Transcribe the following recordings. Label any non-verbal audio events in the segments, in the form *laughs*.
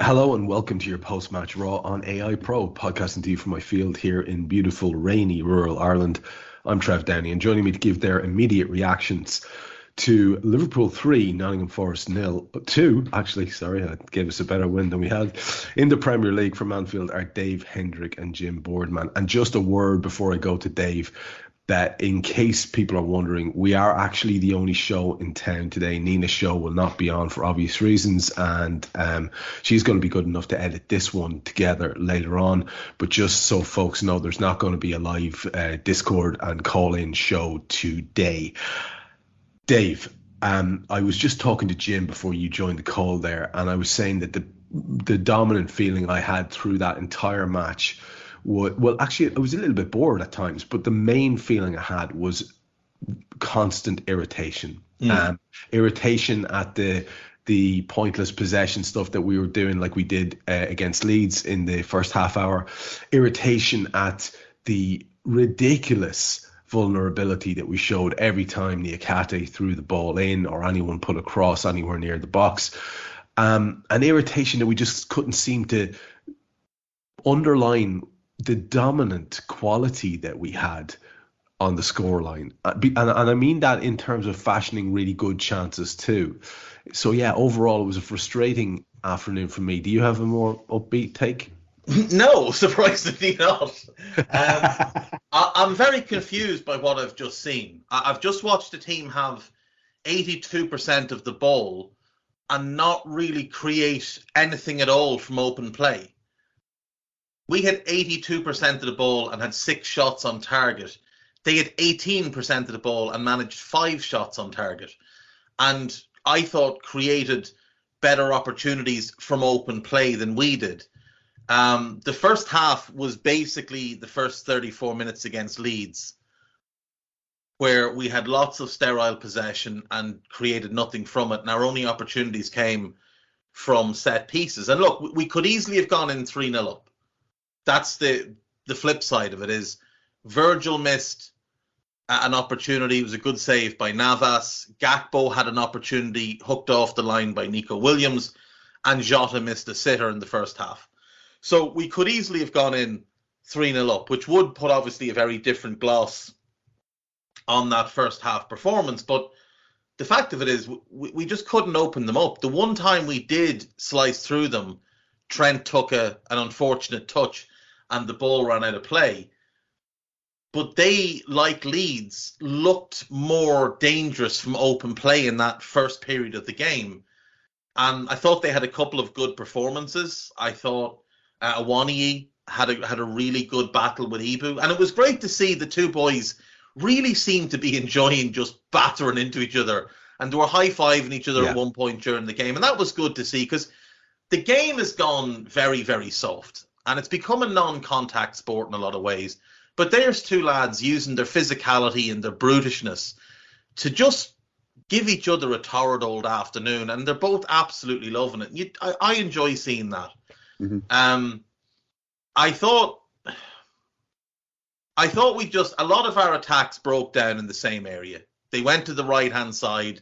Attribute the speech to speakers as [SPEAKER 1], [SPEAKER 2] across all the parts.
[SPEAKER 1] Hello and welcome to your post match Raw on AI Pro, podcasting to you from my field here in beautiful, rainy, rural Ireland. I'm Trev Downey, and joining me to give their immediate reactions to Liverpool 3, Nottingham Forest nil, 2, actually, sorry, that gave us a better win than we had in the Premier League from Anfield are Dave Hendrick and Jim Boardman. And just a word before I go to Dave that in case people are wondering, we are actually the only show in town today. Nina's show will not be on for obvious reasons, and um, she's going to be good enough to edit this one together later on. But just so folks know, there's not going to be a live uh, Discord and call in show today. Dave, um, I was just talking to Jim before you joined the call there, and I was saying that the the dominant feeling I had through that entire match well, actually, I was a little bit bored at times, but the main feeling I had was constant irritation. Mm. Um, irritation at the the pointless possession stuff that we were doing, like we did uh, against Leeds in the first half hour. Irritation at the ridiculous vulnerability that we showed every time Niakhaté threw the ball in or anyone put a cross anywhere near the box. Um, an irritation that we just couldn't seem to underline the dominant quality that we had on the scoreline. Uh, and, and I mean that in terms of fashioning really good chances too. So, yeah, overall, it was a frustrating afternoon for me. Do you have a more upbeat take? *laughs*
[SPEAKER 2] No, surprisingly not. Um, I, am very confused by what I've just seen. I, I've just watched the team have 82% of the ball and not really create anything at all from open play we had 82% of the ball and had six shots on target. They had 18% of the ball and managed five shots on target. And I thought created better opportunities from open play than we did. Um, the first half was basically the first 34 minutes against Leeds, where we had lots of sterile possession and created nothing from it. And our only opportunities came from set pieces. And look, we could easily have gone in 3 0 up that's the the flip side of it is Virgil missed an opportunity. It was a good save by Navas. Gakpo had an opportunity hooked off the line by Nico Williams, and Jota missed a sitter in the first half. So we could easily have gone in 3 0 up, which would put obviously a very different gloss on that first half performance. But the fact of it is, we, we just couldn't open them up. The one time we did slice through them, Trent took a, an unfortunate touch and the ball ran out of play. But they, like Leeds, looked more dangerous from open play in that first period of the game. And I thought they had a couple of good performances. I thought uh, had a had a really good battle with Ibou, and it was great to see the two boys really seem to be *laughs* enjoying just battering into each other, and they were high fiving each other yeah. at one point during the game, and that was good to see because the game has gone very very soft and it's become a non-contact sport in a lot of ways. But there's two lads using their physicality and their brutishness to just give each other a torrid old afternoon, and they're both absolutely loving it. You, I, I, enjoy seeing that. Mm-hmm. Um, I thought, I thought we just a lot of our attacks broke down in the same area. They went to the right hand side,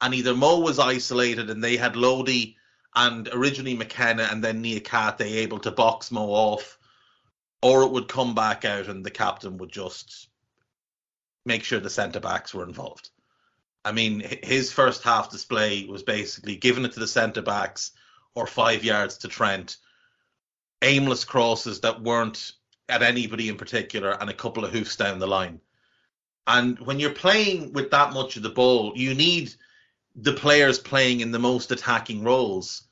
[SPEAKER 2] and either Mo was isolated and they had Lodi and originally McKenna and then Niakhaté able to box Mo off, or it would come back out and the captain would just make sure the centre backs were involved. I mean, his first half display was basically giving it to the centre backs or five yards to Trent, aimless crosses that weren't at anybody in particular and a couple of hoofs down the line. And when you're playing with that much of the ball, you need the players playing in the most attacking roles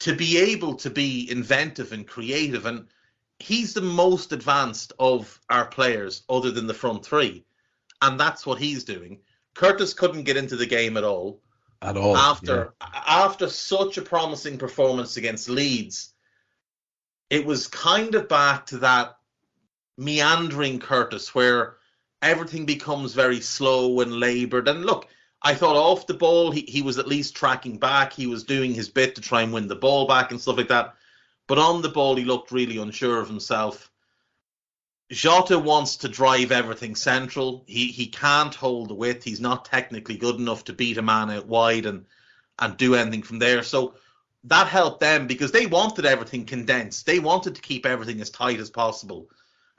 [SPEAKER 2] to be able to be inventive and creative. And he's the most advanced of our players, other than the front three. And that's what he's doing. Curtis couldn't get into the game at all.
[SPEAKER 1] At all.
[SPEAKER 2] After yeah. after such a promising performance against Leeds, it was kind of back to that meandering Curtis where everything becomes very slow and laboured. And look, I thought off the ball, he, he was at least tracking back. He was doing his bit to try and win the ball back and stuff like that. But on the ball, he looked really unsure of himself. Jota wants to drive everything central. He he can't hold the width. He's not technically good enough to beat a man out wide and and do anything from there. So that helped them because they wanted everything condensed. They wanted to keep everything as tight as possible.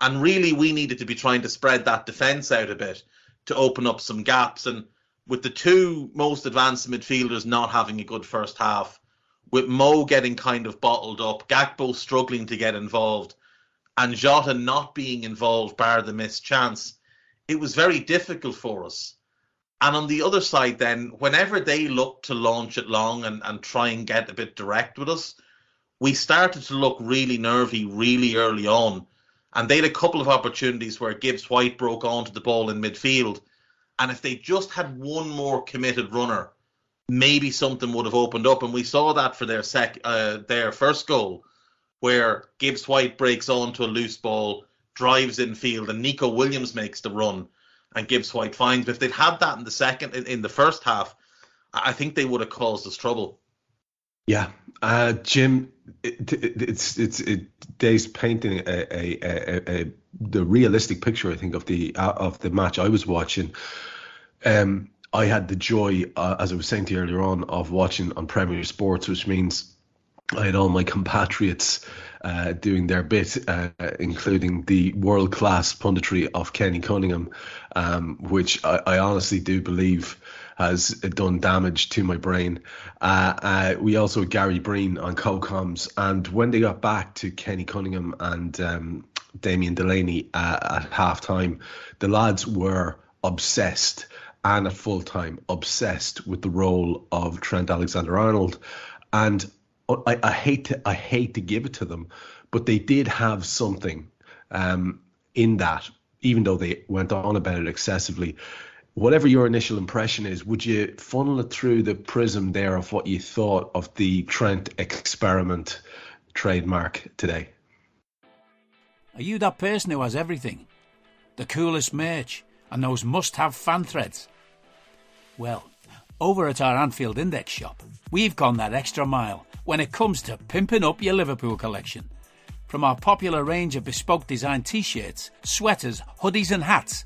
[SPEAKER 2] And really we needed to be trying to spread that defence out a bit to open up some gaps. And with the two most advanced midfielders not having a good first half, with Mo getting kind of bottled up, Gakpo struggling to get involved, and Jota not being involved, bar the missed chance, it was very difficult for us. And on the other side, then, whenever they looked to launch it long and, and try and get a bit direct with us, we started to look really nervy really early on. And they had a couple of opportunities where Gibbs White broke onto the ball in midfield. And if they just had one more committed runner, maybe something would have opened up. And we saw that for their sec uh, their first goal, where Gibbs White breaks onto a loose ball, drives in field, and Nico Williams makes the run, and Gibbs White finds. But if they'd had that in the second in, in the first half, I think they would have caused us trouble.
[SPEAKER 1] Yeah, uh, Jim, it, it, it's it's it, Dave's painting a, a, a, a, the realistic picture. I think of the uh, of the match I was watching. Um, I had the joy, uh, as I was saying to you earlier on, of watching on Premier Sports, which means I had all my compatriots uh, doing their bit, uh, including the world class punditry of Kenny Cunningham, um, which I, I, honestly do believe has done damage to my brain. Uh, uh we also had Gary Breen on co-coms, and when they got back to Kenny Cunningham and um, Damien Delaney uh, at halftime, the lads were obsessed and at full time obsessed with the role of Trent Alexander Arnold. And I, I, hate to I hate to give it to them, but they did have something um, in that, even though they went on about it excessively. Whatever your initial impression is, would you funnel it through the prism there of what you thought of the Trent experiment trademark today?
[SPEAKER 3] Are you that person who has everything? The coolest merch, and those must have fan threads. Well, over at our Anfield Index shop, we've gone that extra mile when it comes to pimping up your Liverpool collection. From our popular range of bespoke design t shirts, sweaters, hoodies, and hats,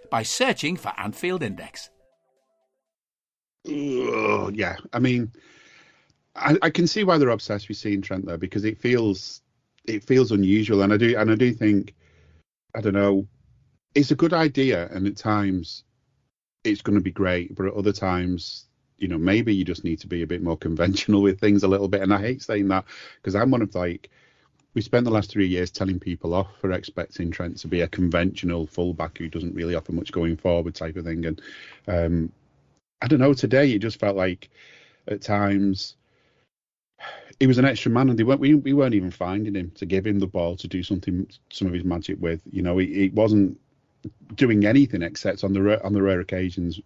[SPEAKER 3] by searching for Anfield Index.
[SPEAKER 4] Yeah, I mean, I, I, can see why they're obsessed with seeing Trent there because it feels it feels unusual, and I do and I do think I don't know it's a good idea, and at times it's going to be great, but at other times, you know, maybe you just need to be a bit more conventional with things a little bit. And I hate saying that because I'm one of like, we spent the last three years telling people off for expecting Trent to be a conventional fullback who doesn't really offer much going forward type of thing. And um, I don't know, today it just felt like at times he was an extra man, and they weren't. We, we weren't even finding him to give him the ball to do something, some of his magic with. You know, he, he wasn't doing anything except on the on the rare occasions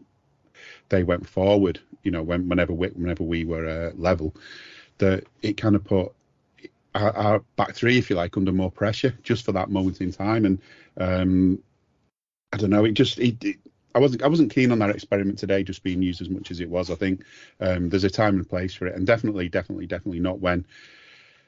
[SPEAKER 4] they went forward. You know, when, whenever we, whenever we were uh, level, that it kind of put our, our, back three, if you like, under more pressure just for that moment in time. And um, I don't know, it just it, it, I wasn't I wasn't keen on that experiment today just being used as much as it was. I think um, there's a time and place for it, and definitely, definitely, definitely not when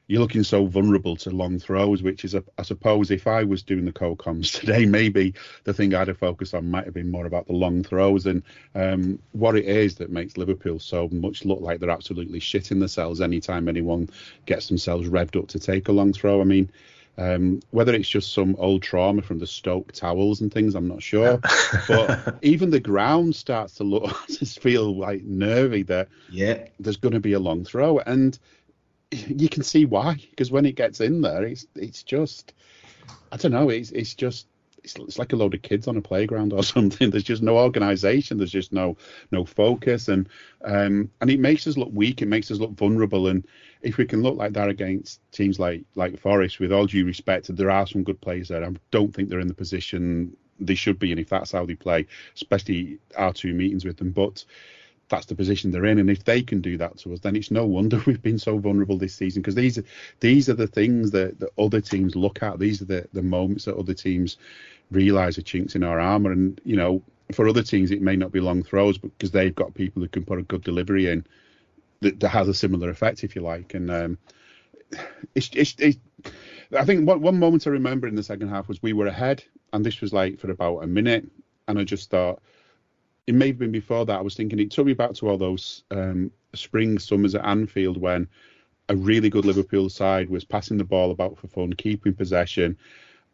[SPEAKER 4] you're looking so vulnerable to long throws, which is, a, I suppose, if I was doing the co-coms *laughs* today, maybe the thing I'd have focused on might have been more about the long throws and um, what it is that makes Liverpool so much look like they're absolutely shitting themselves anytime anyone gets themselves revved up to take a long throw. I mean, um, whether it's just some old trauma from the Stoke towels and things, I'm not sure. *laughs* but even the ground starts to look, just *laughs* feel like nervy that
[SPEAKER 1] yeah,
[SPEAKER 4] there's going to be a long throw, and you can see why. Because when it gets in there, it's it's just, I don't know, it's it's just it's, it's like a load of kids on a playground or *laughs* something. There's just no organisation. There's just no no focus, and um, and it makes us look weak. It makes us look vulnerable. And if we can look like that against teams like like Forest, with all due respect, there are some good players there. I don't think they're in the position they should be, and if that's how they play, especially our two meetings with them, but that's the position they're in. And if they can do that to us, then it's no wonder *laughs* we've been so vulnerable this season because these are these are the things that, that other teams look at. These are the, the moments that other teams realise are chinks in our armour. And you know, for other teams, it may not be long throws, but because they've got people who can put a good delivery in that, that has a similar effect, if you like. And um, it's, it's, it's I think one, one moment I remember in the second half was we were ahead, and this was like for about a minute, and I just thought it may have been before that. I was thinking it took me back to all those um, spring summers at Anfield when a really good Liverpool side was passing the ball about for fun, keeping possession,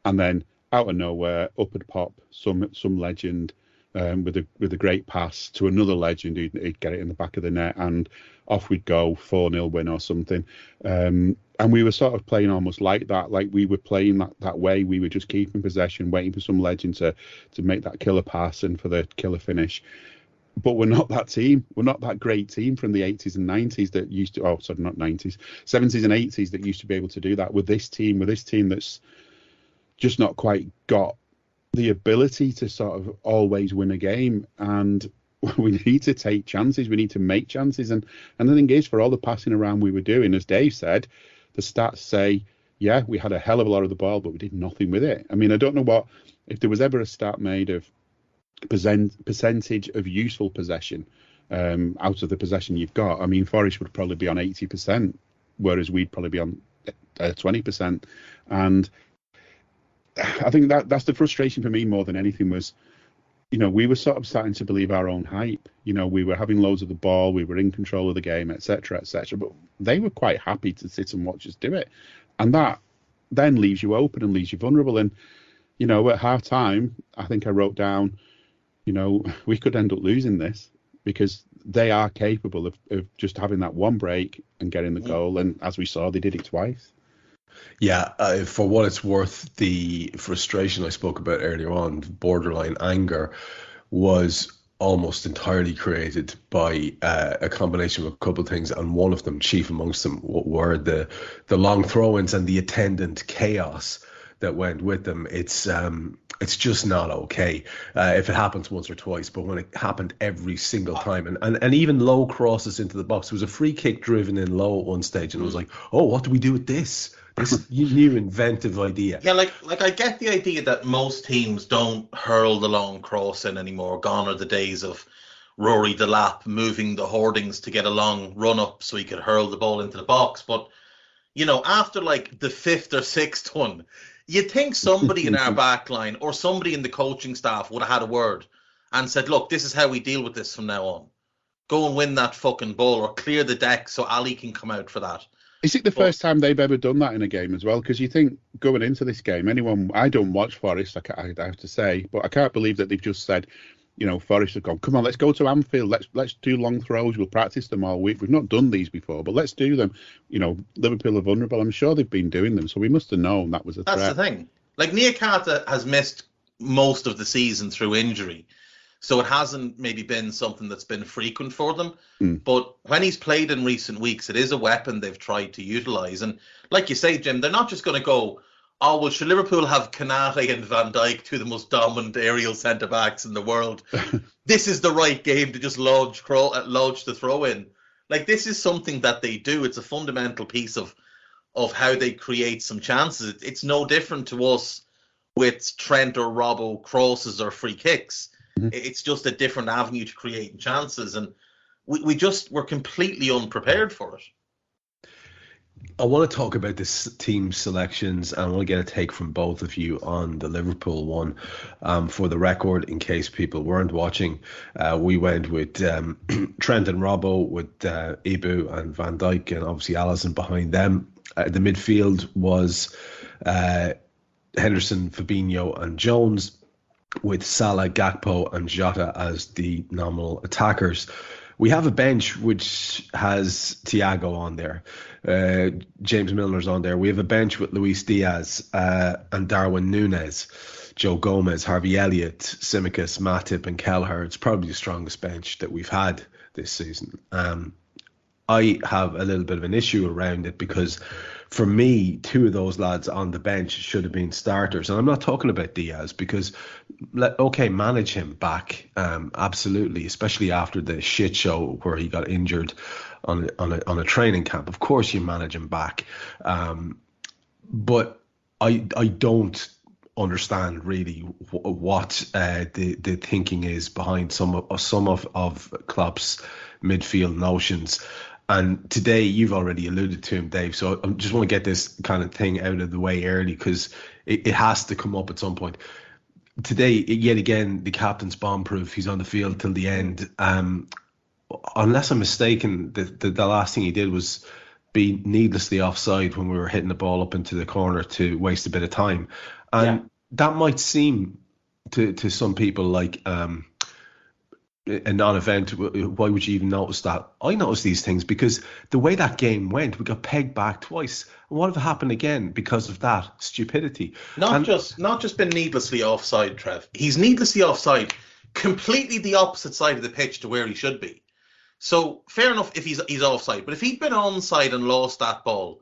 [SPEAKER 4] and then out of nowhere, up at pop some some legend um, with a with a great pass to another legend who'd, who'd, get it in the back of the net, and off we'd go, four 0 win or something. Um, and we were sort of playing almost like that, like we were playing that, that way. We were just keeping possession, waiting for some legend to to make that killer pass and for the killer finish. But we're not that team. We're not that great team from the 80s and 90s that used to. Oh, sorry, not 90s, 70s and 80s that used to be able to do that. With this team, with this team that's just not quite got the ability to sort of always win a game and *laughs* we need to take chances we need to make chances. And and the thing is for all the passing around we were doing as dave said the stats say yeah we had a hell of a lot of the ball but we did nothing with it. I mean i don't know what if there was ever a stat made of percent, percentage of useful possession um, out of the possession you've got i mean forest would probably be on 80% whereas we'd probably be on uh, 20% and I think that that's the frustration for me more than anything was, you know, we were sort of starting to believe our own hype. You know, we were having loads of the ball, we were in control of the game, etc., etc. But they were quite happy to sit and watch us do it, and that then leaves you open and leaves you vulnerable. And you know, at half time, I think I wrote down, you know, *laughs* we could end up losing this because they are capable of, of just having that one break and getting the mm. goal. And as we saw, they did it twice.
[SPEAKER 1] Yeah, uh, for what it's worth, the frustration I spoke about earlier on, borderline anger, was almost entirely created by uh, a combination of a couple of things, and one of them, chief amongst them, were the the long throw-ins and the attendant chaos that went with them. It's um, it's just not okay uh, if it happens once or twice, but when it happened every single time, and, and and even low crosses into the box, it was a free kick driven in low at one stage, and it was like, oh, what do we do with this? This new inventive idea.
[SPEAKER 2] Yeah, like like I get the idea that most teams don't hurl the long cross in anymore. Gone are the days of Rory Delap moving the hoardings to get a long run up so he could hurl the ball into the box. But you know, after like the fifth or sixth one, you'd think somebody in our *laughs* back line or somebody in the coaching staff would have had a word and said, Look, this is how we deal with this from now on. Go and win that fucking ball or clear the deck so Ali can come out for that.
[SPEAKER 4] Is it the first time they've ever done that in a game as well? Because you think going into this game, anyone I don't watch Forest, I, I have to say, but I can't believe that they've just said, you know, Forest have gone, come on, let's go to Anfield, let's let's do long throws, we'll practice them all week. We've not done these before, but let's do them. You know, Liverpool are vulnerable. I'm sure they've been doing them, so we must have known that was a
[SPEAKER 2] That's
[SPEAKER 4] threat.
[SPEAKER 2] the thing. Like Niakhaté has missed most of the season through injury. So it hasn't maybe been something that's been frequent for them.
[SPEAKER 4] Mm.
[SPEAKER 2] But when he's played in recent weeks, it is a weapon they've tried to utilise. And like you say, Jim, they're not just going to go, oh, well, should Liverpool have Konaté and Van Dijk, two of the most dominant aerial centre backs in the world? *laughs* this is the right game to just lodge, crawl, uh, lodge the throw in. Like this is something that they do. It's a fundamental piece of of how they create some chances. It's no different to us with Trent or Robbo crosses or free kicks
[SPEAKER 4] Mhm.
[SPEAKER 2] it's just a different avenue to creating chances, and we, we just were completely unprepared for it.
[SPEAKER 1] I want to talk about this team selections and I want to get a take from both of you on the Liverpool one. Um, for the record, in case people weren't watching, uh, we went with um, *clears throat* Trent and Robbo, with uh, Ibou and Van Dijk, and obviously Alisson behind them. Uh, the midfield was uh, Henderson, Fabinho, and Jones, with Salah, Gakpo, and Jota as the nominal attackers. We have a bench which has Thiago on there. Uh, James Milner's on there. We have a bench with Luis Diaz uh, and Darwin Nunez, Joe Gomez, Harvey Elliott, Tsimikas, Matip, and Kelleher. It's probably the strongest bench that we've had this season. Um, I have a little bit of an issue around it because for me, two of those lads on the bench should have been starters. And I'm not talking about Diaz because, okay, manage him back, um, absolutely, especially after the shit show where he got injured on a, on a, on a training camp. Of course, you manage him back. Um, but I I don't understand really what uh, the the thinking is behind some of some of of Klopp's midfield notions. And today you've already alluded to him, Dave. So I just want to get this kind of thing out of the way early because it, it has to come up at some point. Today, yet again, the captain's bomb proof. He's on the field till the end. Um, unless I'm mistaken, the, the, the last thing he did was be needlessly offside when we were hitting the ball up into the corner to waste a bit of time, and yeah. that might seem to to some people like um, a non-event, why would you even notice that? I noticed these things because the way that game went, we got pegged back twice. And what if it happened again because of that stupidity?
[SPEAKER 2] Not
[SPEAKER 1] and,
[SPEAKER 2] just not just been needlessly offside, Trev. He's needlessly offside, completely the opposite side of the pitch to where he should be. So fair enough if he's he's offside, but if he'd been onside and lost that ball,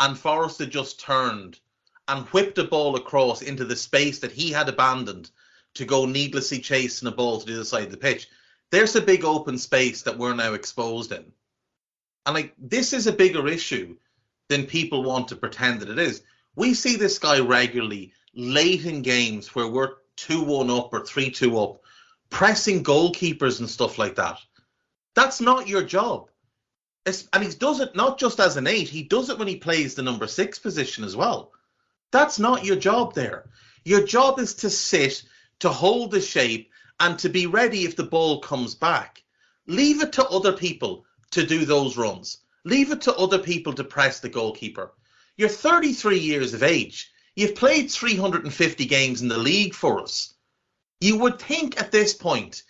[SPEAKER 2] and Forest had just turned and whipped a ball across into the space that he had abandoned to go needlessly chasing a ball to the other side of the pitch there's a big open space that we're now exposed in. And like this is a bigger issue than people want to pretend that it is. We see this guy regularly late in games where we're 2 1 up or 3 2 up, pressing goalkeepers and stuff like that. That's not your job. It's, and he does it not just as an eight, he does it when he plays the number six position as well. That's not your job there. Your job is to sit, to hold the shape, and to be ready if the ball comes back. Leave it to other people to do those runs. Leave it to other people to press the goalkeeper. You're 33 years of age. You've played 350 games in the league for us. You would think at this point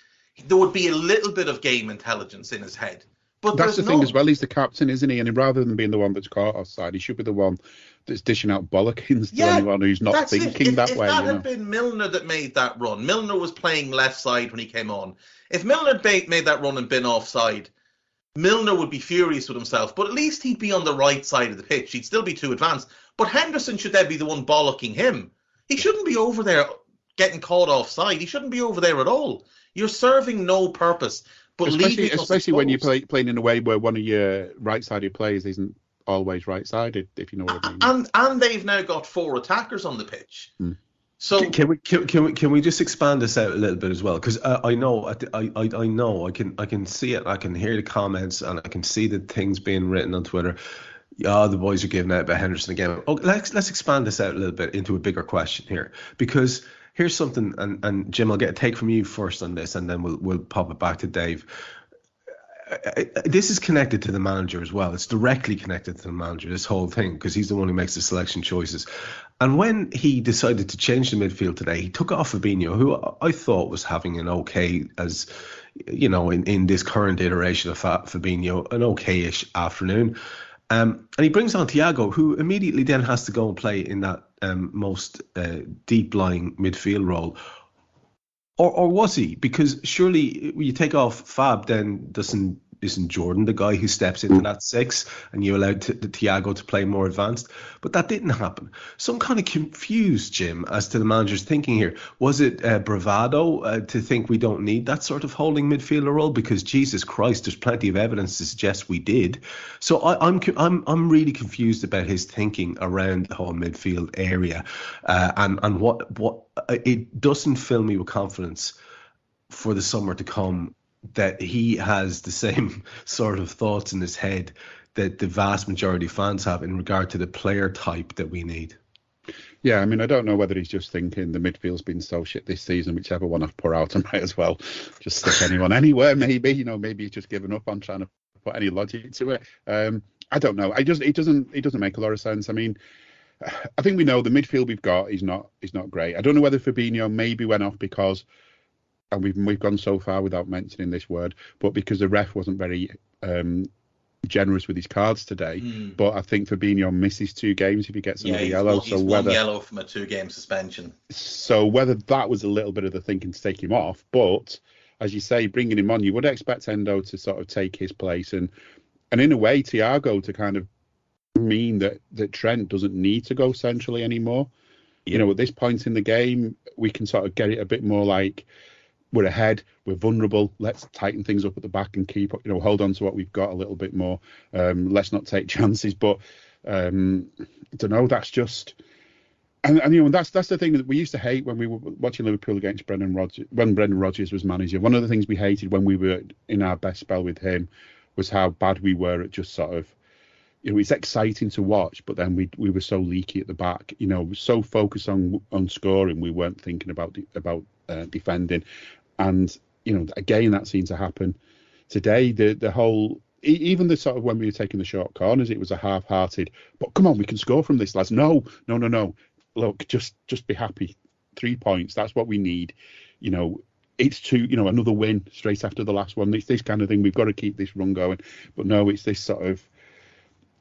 [SPEAKER 2] there would be a little bit of game intelligence in his head. But
[SPEAKER 4] that's the
[SPEAKER 2] no...
[SPEAKER 4] thing as well. He's the captain, isn't he? And rather than being the one that's caught offside, he should be the one that's dishing out bollockings to anyone who's not thinking
[SPEAKER 2] if,
[SPEAKER 4] that
[SPEAKER 2] if
[SPEAKER 4] way.
[SPEAKER 2] If that had
[SPEAKER 4] know?
[SPEAKER 2] been Milner that made that run, Milner was playing left side when he came on. If Milner made that run and been offside, Milner would be furious with himself, but at least he'd be on the right side of the pitch. He'd still be too advanced. But Henderson should then be the one bollocking him. He shouldn't be over there getting caught offside. He shouldn't be over there at all. You're serving no purpose. But
[SPEAKER 4] especially, especially when you're play, playing in a way where one of your right-sided players isn't always right-sided, if you know what I mean.
[SPEAKER 2] And and they've now got four attackers on the pitch.
[SPEAKER 4] Hmm.
[SPEAKER 2] So
[SPEAKER 1] can we can, can, we can we just expand this out a little bit as well? Because uh, I know I, I I know I can I can see it. I can hear the comments and I can see the things being written on Twitter. Yeah, the boys are giving out about Henderson again. Oh, let's let's expand this out a little bit into a bigger question here because here's something, and, and Jim, I'll get a take from you first on this, and then we'll we'll pop it back to Dave. This is connected to the manager as well. It's directly connected to the manager. This whole thing because he's the one who makes the selection choices. And when he decided to change the midfield today, he took off Fabinho, who I thought was having an okay as you know in, in this current iteration of Fabinho, an okayish afternoon. Um, and he brings on Thiago, who immediately then has to go and play in that um, most uh, deep lying midfield role. Or, or was he? Because surely you take off Fab, then doesn't isn't Jordan the guy who steps into that six and you allowed t- Thiago to play more advanced? But that didn't happen. So I'm kind of confused, Jim, as to the manager's thinking here. Was it uh, bravado uh, to think we don't need that sort of holding midfielder role? Because Jesus Christ, there's plenty of evidence to suggest we did. So I, am I'm, I'm I'm really confused about his thinking around the whole midfield area, uh, and and what what uh, it doesn't fill me with confidence for the summer to come that he has the same *laughs* sort of thoughts in his head that the vast majority of fans have in regard to the player type that we need.
[SPEAKER 4] Yeah, I mean, I don't know whether he's just thinking the midfield's been so shit this season, whichever one I've put out, I *laughs* might as well just stick anyone anywhere. Maybe you know, maybe he's just given up on trying to put any logic to it. Um, I don't know. I just it doesn't it doesn't make a lot of sense. I mean, *sighs* I think we know the midfield we've got is not is not great. I don't know whether Fabinho maybe went off because, and we've we've gone so far without mentioning this word, but because the ref wasn't very um, generous with his cards today. Mm. But I think Fabinho misses two games if he gets another
[SPEAKER 2] yeah,
[SPEAKER 4] yellow.
[SPEAKER 2] so whether yellow from a two-game suspension.
[SPEAKER 4] So whether that was a little bit of the thinking to take him off, but as you say, bringing him on, you would expect Hendo to sort of take his place and and in a way, Thiago to kind of mean that that Trent doesn't need to go centrally anymore. Yeah. You know, at this point in the game, we can sort of get it a bit more like we're ahead, we're vulnerable. Let's tighten things up at the back and keep, you know, hold on to what we've got a little bit more. Um, let's not take *laughs* chances. But um, I don't know. That's just. And, and you know that's that's the thing that we used to hate when we were watching Liverpool against Brendan Rodgers when Brendan Rodgers was manager. One of the things we hated when we were in our best spell with him was how bad we were at just sort of you know, it's exciting to watch, but then we we were so leaky at the back. You know, so focused on on scoring, we weren't thinking about about uh, defending. And you know, again, that seemed to happen today. The the whole even the sort of when we were taking the short corners, it was a half-hearted. But come on, we can score from this, lads. No, no, no, no. Look, just just be happy. Three points. That's what we need. You know, it's two. You know, another win straight after the last one. It's this kind of thing. We've got to keep this run going. But no, it's this sort of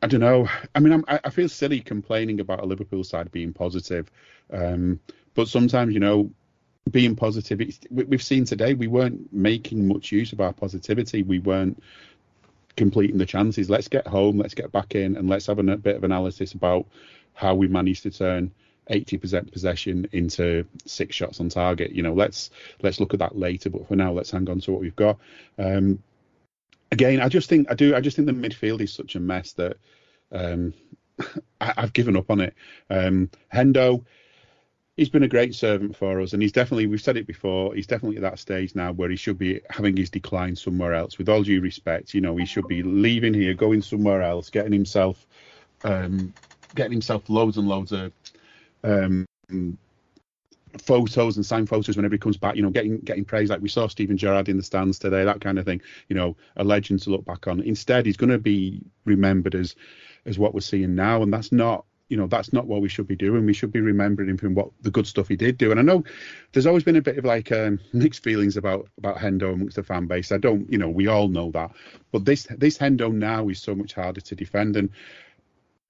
[SPEAKER 4] I don't know. I mean, I'm, i feel silly complaining about a Liverpool side being positive, um, but sometimes you know, being positive. we've seen today we weren't making much use of our positivity. We weren't completing the chances. Let's get home. Let's get back in, and let's have a bit of analysis about how we managed to turn 80% possession into six shots on target. You know, let's let's look at that later. But for now, let's hang on to what we've got. Um, again, I just think I do. I just think the midfield is such a mess that um, *laughs* I, have given up on it. Um, Hendo, he's been a great servant for us, and he's definitely. We've said it before. He's definitely at that stage now where he should be having his decline somewhere else. With all due respect, you know, he should be leaving here, going somewhere else, getting himself, um, getting himself loads and loads of. Um, photos and signed photos whenever he comes back, you know, getting getting praise like we saw Steven Gerrard in the stands today, that kind of thing, you know, a legend to look back on. Instead, he's going to be remembered as as what we're seeing now, and that's not you know that's not what we should be doing. We should be remembering him from what the good stuff he did do. And I know there's always been a bit of like um, mixed feelings about about Hendo amongst the fan base. I don't, you know, we all know that, but this this Hendo now is so much harder to defend and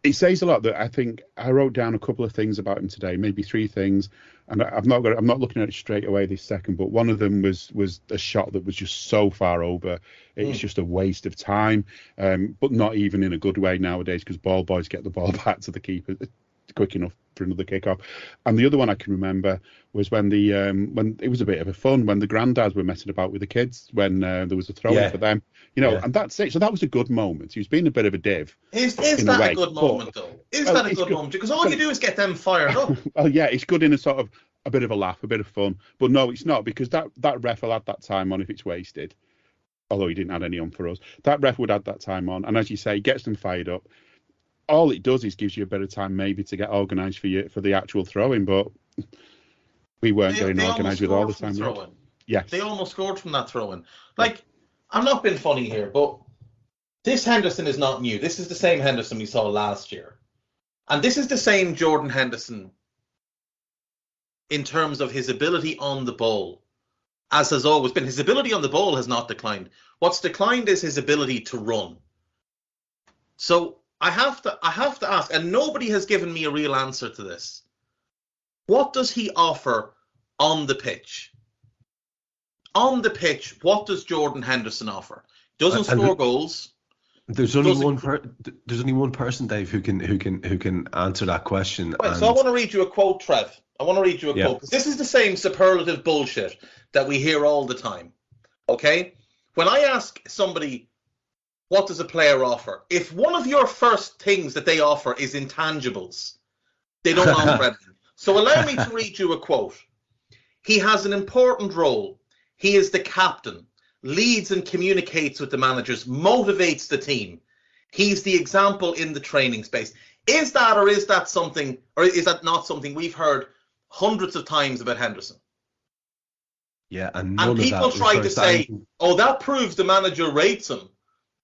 [SPEAKER 4] it says a lot that I think I wrote down a couple of things about him today, maybe three things, and I've not got I'm not looking at it straight away this second, but one of them was was a shot that was just so far over. It's mm. just a waste of time, um, but not even in a good way nowadays because ball boys get the ball *laughs* back to the keeper quick enough for another kickoff. And the other one I can remember was when the um, when it was a bit of a fun when the granddads were messing about with the kids when uh, there was a throw yeah. for them, you know, yeah. and that's it. So that was a good moment. He was being a bit of a div.
[SPEAKER 2] Is is that a, a, good moment but, though? Is well, that a good, good, moment? Because all you do is get them fired up. *laughs*
[SPEAKER 4] well, yeah, it's good in a sort of a bit of a laugh, a bit of fun. But no, it's not because that that ref will add that time on if it's wasted. Although he didn't add any on for us, that ref would add that time on, and as you say, gets them fired up all it does is gives you a bit of time maybe to get organised for you for the actual throwing, but we weren't they, getting organised with all the time.
[SPEAKER 2] The yes, they almost scored from that throwing. Like I'm not being funny here, but this Henderson is not new. This is the same Henderson we saw last year, and this is the same Jordan Henderson in terms of his ability on the ball, as has always been. His ability on the ball has not declined. What's declined is his ability to run. So I have to I have to ask, and nobody has given me a real answer to this. What does he offer on the pitch? On the pitch, what does Jordan Henderson offer? Doesn't and, score goals.
[SPEAKER 1] There's only one per, there's only one person, Dave, who can who can who can answer that question.
[SPEAKER 2] Right, and... So I want to read you a quote, Trev. I want to read you a yeah. quote this is the same superlative bullshit that we hear all the time. Okay, when I ask somebody what does a player offer? If one of your first things that they offer is intangibles, they don't *laughs* offer anything. So allow me to read you a quote. He has an important role. He is the captain, leads and communicates with the managers, motivates the team. He's the example in the training space. Is that or is that something, or is that not something we've heard hundreds of times about Henderson?
[SPEAKER 1] Yeah, and none
[SPEAKER 2] And people try to say,
[SPEAKER 1] anything-
[SPEAKER 2] oh, that proves the manager rates him.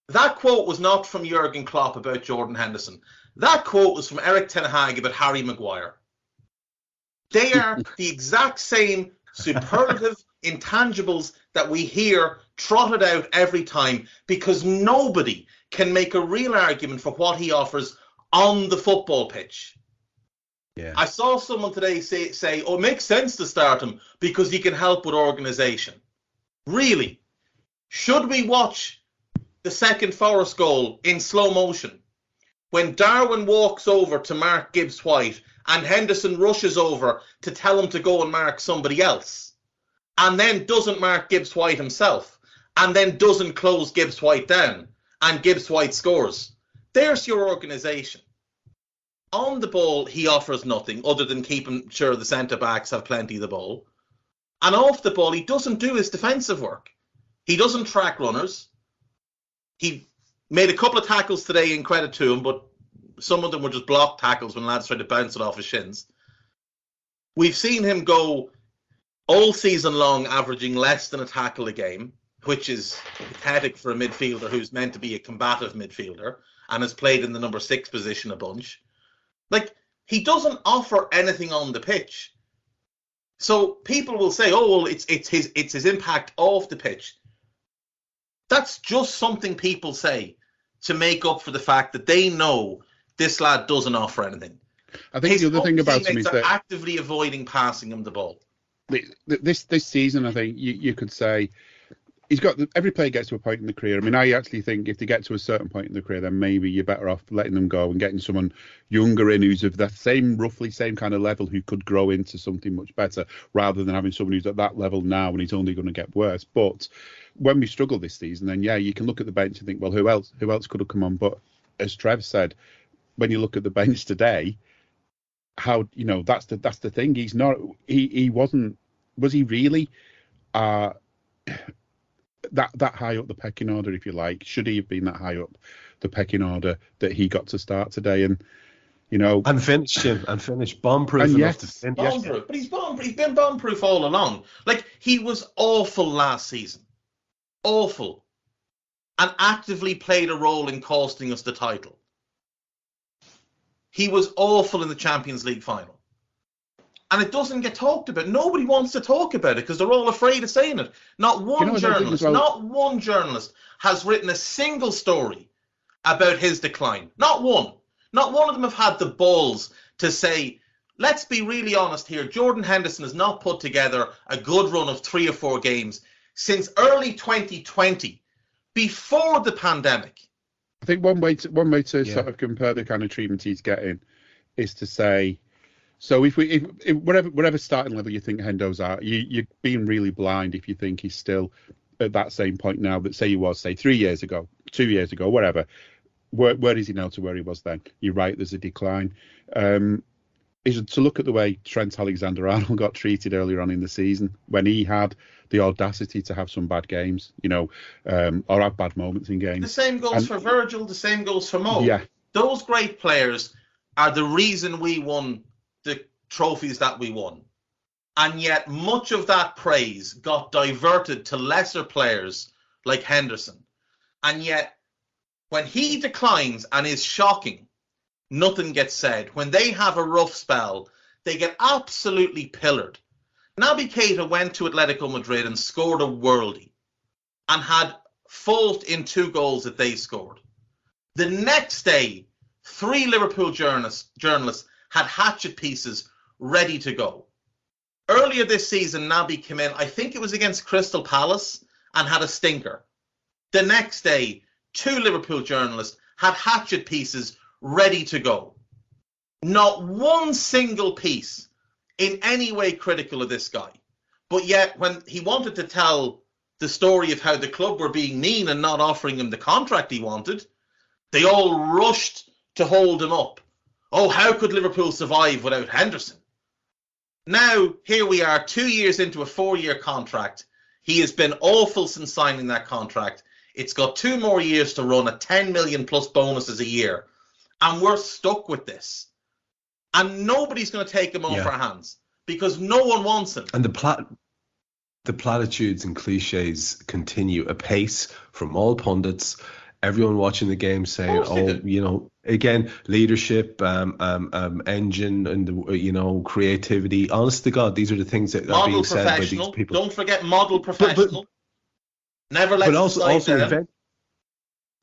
[SPEAKER 2] That quote was not from Jurgen Klopp about Jordan Henderson. That quote was from Erik Ten Hag about Harry Maguire. They are *laughs* the exact same superlative intangibles that we hear trotted out every time because nobody can make a real argument for what he offers on the football pitch.
[SPEAKER 1] yeah.
[SPEAKER 2] I saw someone today say, say, "Oh, it makes sense to start him because he can help with organisation." Really? Should we watch the second Forest goal in slow motion when Darwin walks over to mark Gibbs White and Henderson rushes over to tell him to go and mark somebody else, and then doesn't mark Gibbs White himself, and then doesn't close Gibbs White down, and Gibbs White scores? There's your organisation on the ball, he offers nothing other than keeping sure the centre backs have plenty of the ball. And off the ball, he doesn't do his defensive work. He doesn't track runners. He made a couple of tackles today in credit to him, but some of them were just block tackles when lads tried to bounce it off his shins. We've seen him go all season long averaging less than a tackle a game, which is pathetic for a midfielder who's meant to be a combative midfielder and has played in the number six position a bunch. Like he doesn't offer anything on the pitch. So people will say, "Oh, well, it's it's his it's his impact off the pitch." That's just something people say to make up for the fact that they know this lad doesn't offer anything.
[SPEAKER 4] I think the other thing about him is that
[SPEAKER 2] actively avoiding passing him the ball.
[SPEAKER 4] th- th- this this season, I think you, you could say he's got every player gets to a point in the career. I mean, I actually think if they get to a certain point in the career, then maybe you're better off letting them go and getting someone younger in who's of the same, roughly same kind of level who could grow into something much better, rather than having someone who's at that level now and he's only going to get worse. But when we struggle this season, then yeah, you can look at the bench and think, well, who else? Who else could have come on? But as Trev said, when you look at the bench today, how you know that's the that's the thing. He's not. He he wasn't. Was he really? Uh that that high up the pecking order, if you like. Should he have been that high up the pecking order that he got to start today? And you know,
[SPEAKER 1] and finished him and finished bomb proof
[SPEAKER 4] And
[SPEAKER 1] enough
[SPEAKER 4] yes,
[SPEAKER 1] to finish.
[SPEAKER 4] yes.
[SPEAKER 2] bomb proof. But he's bomb. He's been bomb proof all along. Like he was awful last season, awful, and actively played a role in costing us the title. He was awful in the Champions League final, and it doesn't get talked about. Nobody wants to talk about it because they're all afraid of saying it. Not one
[SPEAKER 4] know I think
[SPEAKER 2] journalist,
[SPEAKER 4] well?
[SPEAKER 2] not one journalist has written a single story about his decline. Not one. Not one of them have had the balls to say, let's be really honest here. Jordan Henderson has not put together a good run of three or four games since early 2020, before the pandemic.
[SPEAKER 4] I think one way to one way to
[SPEAKER 1] Yeah.
[SPEAKER 4] sort of compare the kind of treatment he's getting is to say, so if we if, if whatever whatever starting level you think Hendo's at, you you're being really blind if you think he's still at that same point now that say he was say three years ago, two years ago, whatever. Where where is he now to where he was then? You're right. There's a decline. Um, is to look at the way Trent Alexander-Arnold got treated earlier on in the season when he had the audacity to have some bad games, you know, um, or have bad moments in games.
[SPEAKER 2] The same goes
[SPEAKER 4] And-
[SPEAKER 2] for Virgil, the same goes for Mo.
[SPEAKER 4] Yeah.
[SPEAKER 2] Those great players are the reason we won the trophies that we won. And yet, much of that praise got diverted to lesser players like Henderson. And yet, when he declines and is shocking, nothing gets said. When they have a rough spell, they get absolutely pillared. Naby Keita went to Atletico Madrid and scored a worldie and had fault in two goals that they scored. The next day, three Liverpool journalists, journalists had hatchet pieces ready to go. Earlier this season, Naby came in, I think it was against Crystal Palace, and had a stinker. The next day, two Liverpool journalists had hatchet pieces ready to go. Not one single piece in any way critical of this guy. But yet, when he wanted to tell the story of how the club were being mean and not offering him the contract he wanted, they all rushed to hold him up. Oh, how could Liverpool survive without Henderson? Now, here we are, two years into a four year contract. He has been awful since signing that contract. It's got two more years to run at 10 million plus bonuses a year. And we're stuck with this. And nobody's going to take him off
[SPEAKER 1] Yeah.
[SPEAKER 2] our hands because no one wants him.
[SPEAKER 1] And the plat the platitudes and cliches continue apace from all pundits. Everyone watching the game saying,
[SPEAKER 2] Of course they
[SPEAKER 1] "Oh,
[SPEAKER 2] do.
[SPEAKER 1] you know, again, leadership, um, um, um, engine, and the, you know, creativity." Honest to God, these are the things that are being said by these people.
[SPEAKER 2] Don't forget model professional. Never let
[SPEAKER 1] but also, also invent.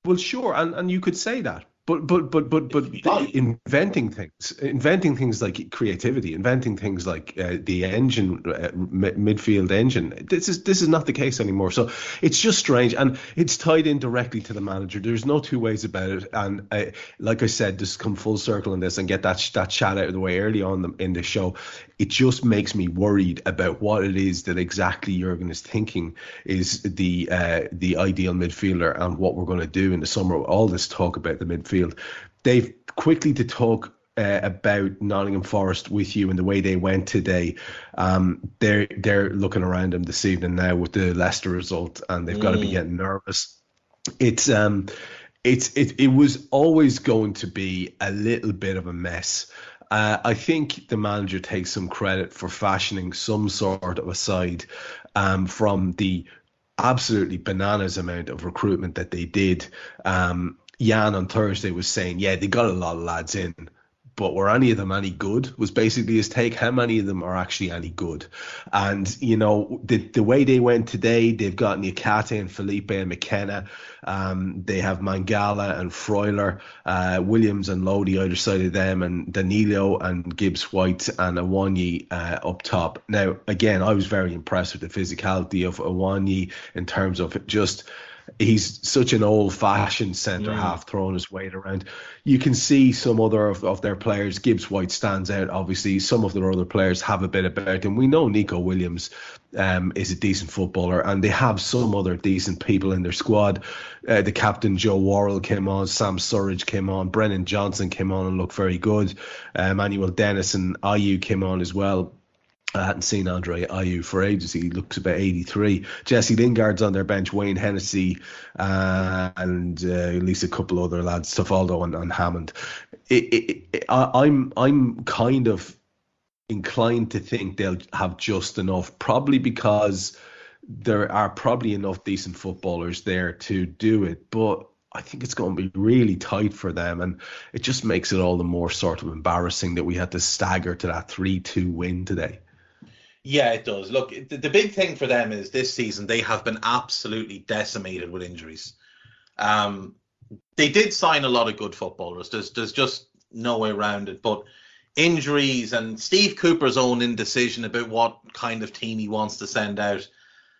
[SPEAKER 1] Well, sure, and, and you could say that, but but but but but inventing things, inventing things like creativity, inventing things like uh, the engine, uh, mi- midfield engine. This is this is not the case anymore. So it's just strange, and it's tied in directly to the manager. There's no two ways about it. And uh, like I said, just come full circle on this and get that that chat out of the way early on in the show. It just makes me worried about what it is that exactly Jurgen is thinking is the uh, the ideal midfielder and what we're going to do in the summer. All this talk about the midfield. Dave, quickly to talk uh, about Nottingham Forest with you and the way they went today. Um, they're they're looking around them this evening now with the Leicester result, and they've got to be getting nervous. It's um, it's it it was always going to be a little bit of a mess. Uh, I think the manager takes some credit for fashioning some sort of a side um, from the absolutely bananas amount of recruitment that they did. Um, Jan on Thursday was saying, yeah, they got a lot of lads in, but were any of them any good? Was basically his take. How many of them are actually any good? And you know the the way they went today, they've got Niakhaté and Felipe and McKenna. Um, they have Mangala and Freuler, uh, Williams and Lodi either side of them, and Danilo and Gibbs White and Awoniyi uh, up top. Now, again, I was very impressed with the physicality of Awoniyi in terms of just he's such an old fashioned centre half throwing his weight around. You can see some other of, of their players. Gibbs White stands out, obviously. Some of their other players have a bit about him. We know Neco Williams um, is a decent footballer, and they have some other decent people in their squad. Uh, the captain, Joe Worrall, came on. Sam Surridge came on. Brennan Johnson came on and looked very good. Uh, Manuel Dennis and Ayew came on as well. I hadn't seen Andre Ayew for ages. He looks about 83. Jesse Lingard's on their bench. Wayne Hennessey uh, and uh, at least a couple other lads, Toffolo and, and Hammond. It, it, it, I, I'm I'm kind of inclined to think they'll have just enough, probably because there are probably enough decent footballers there to do it. But I think it's going to be really tight for them, and it just makes it all the more sort of embarrassing that we had to stagger to that three-two win today.
[SPEAKER 2] Yeah, it does. Look, the, the big thing for them is this season they have been absolutely decimated with injuries. Um, they did sign a lot of good footballers. There's there's just no way around it. But injuries and Steve Cooper's own indecision about what kind of team he wants to send out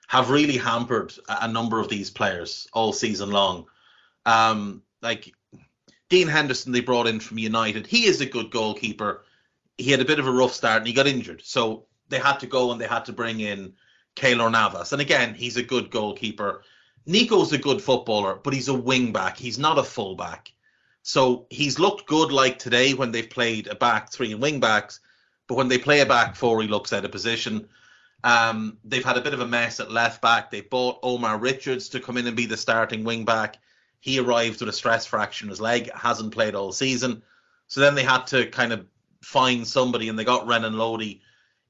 [SPEAKER 2] have really hampered a, a number of these players all season long. Um, like Dean Henderson, they brought in from United. He is a good goalkeeper. He had a bit of a rough start and he got injured. So they had to go and they had to bring in Keylor Navas. And again, he's a good goalkeeper. Neco's a good footballer, but he's a wing back. He's not a full back. So he's looked good like today when they've played a back three and wing backs, but when they play a back four, he looks out of position. Um, they've had a bit of a mess at left back. They bought Omar Richards to come in and be the starting wing back. He arrived with a stress fracture in his leg, hasn't played all season. So then they had to kind of find somebody, and they got Renan Lodi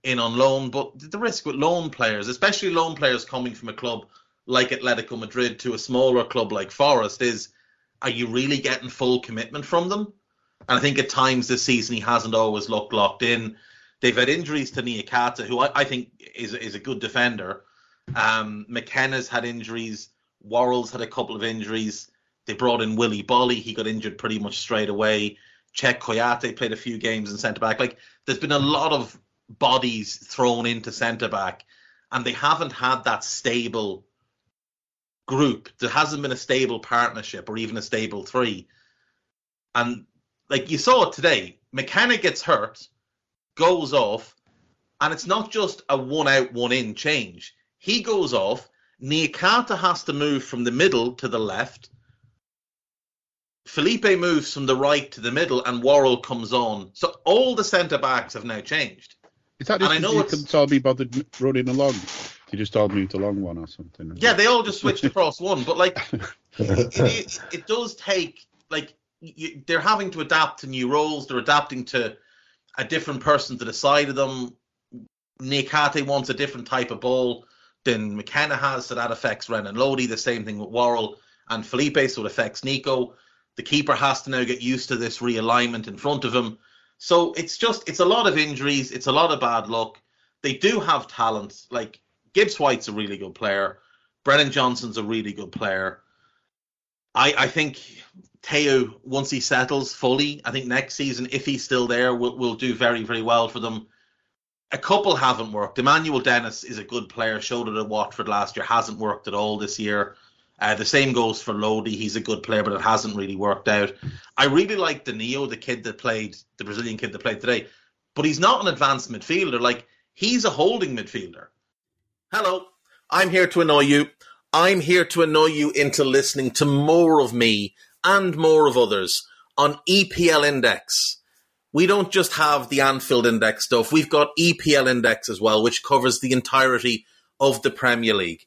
[SPEAKER 2] in on loan. But the risk with loan players, especially loan players coming from a club like Atletico Madrid to a smaller club like Forest, is are you really getting full commitment from them? And I think at times this season he hasn't always looked locked in. They've had injuries to Niakhaté, who I, I think is is a good defender. Um, McKenna's had injuries. Worrall's had a couple of injuries. They brought in Willy Boly. He got injured pretty much straight away. Cheikhou Kouyaté played a few games in centre back. Like there's been a lot of bodies thrown into centre back, and they haven't had that stable group. There hasn't been a stable partnership or even a stable three. And like you saw today, McKenna gets hurt, goes off, and it's not just a one out, one in change. He goes off. Niakhaté has to move from the middle to the left. Felipe moves from the right to the middle, and Worrall comes on. So all the centre backs have now changed.
[SPEAKER 4] Is that
[SPEAKER 2] And
[SPEAKER 4] just
[SPEAKER 2] I know
[SPEAKER 4] you couldn't all be bothered running along You just all moved along one or something.
[SPEAKER 2] Yeah, they all just switched across one, but like *laughs* it, it, it does take like you, they're having to adapt to new roles. They're adapting to a different person to the side of them. Niakhaté wants a different type of ball than McKenna has, so that affects Renan Lodi. The same thing with Worrall and Felipe, so it affects Neco. The keeper has to now get used to this realignment in front of him. So it's just it's a lot of injuries, it's a lot of bad luck. They do have talent. Like Gibbs White's a really good player. Brennan Johnson's a really good player. I I think Teo once he settles fully, I think next season if he's still there, will will do very very well for them. A couple haven't worked. Emmanuel Dennis is a good player. Showed it at Watford last year. Hasn't worked at all this year. Uh, the same goes for Lodi. He's a good player, but it hasn't really worked out. I really like Danilo, the kid that played, the Brazilian kid that played today, but he's not an advanced midfielder. Like he's a holding midfielder. Hello, I'm here to annoy you. I'm here to annoy you into listening to more of me and more of others on EPL Index. We don't just have the Anfield Index stuff, we've got EPL Index as well, which covers the entirety of the Premier League.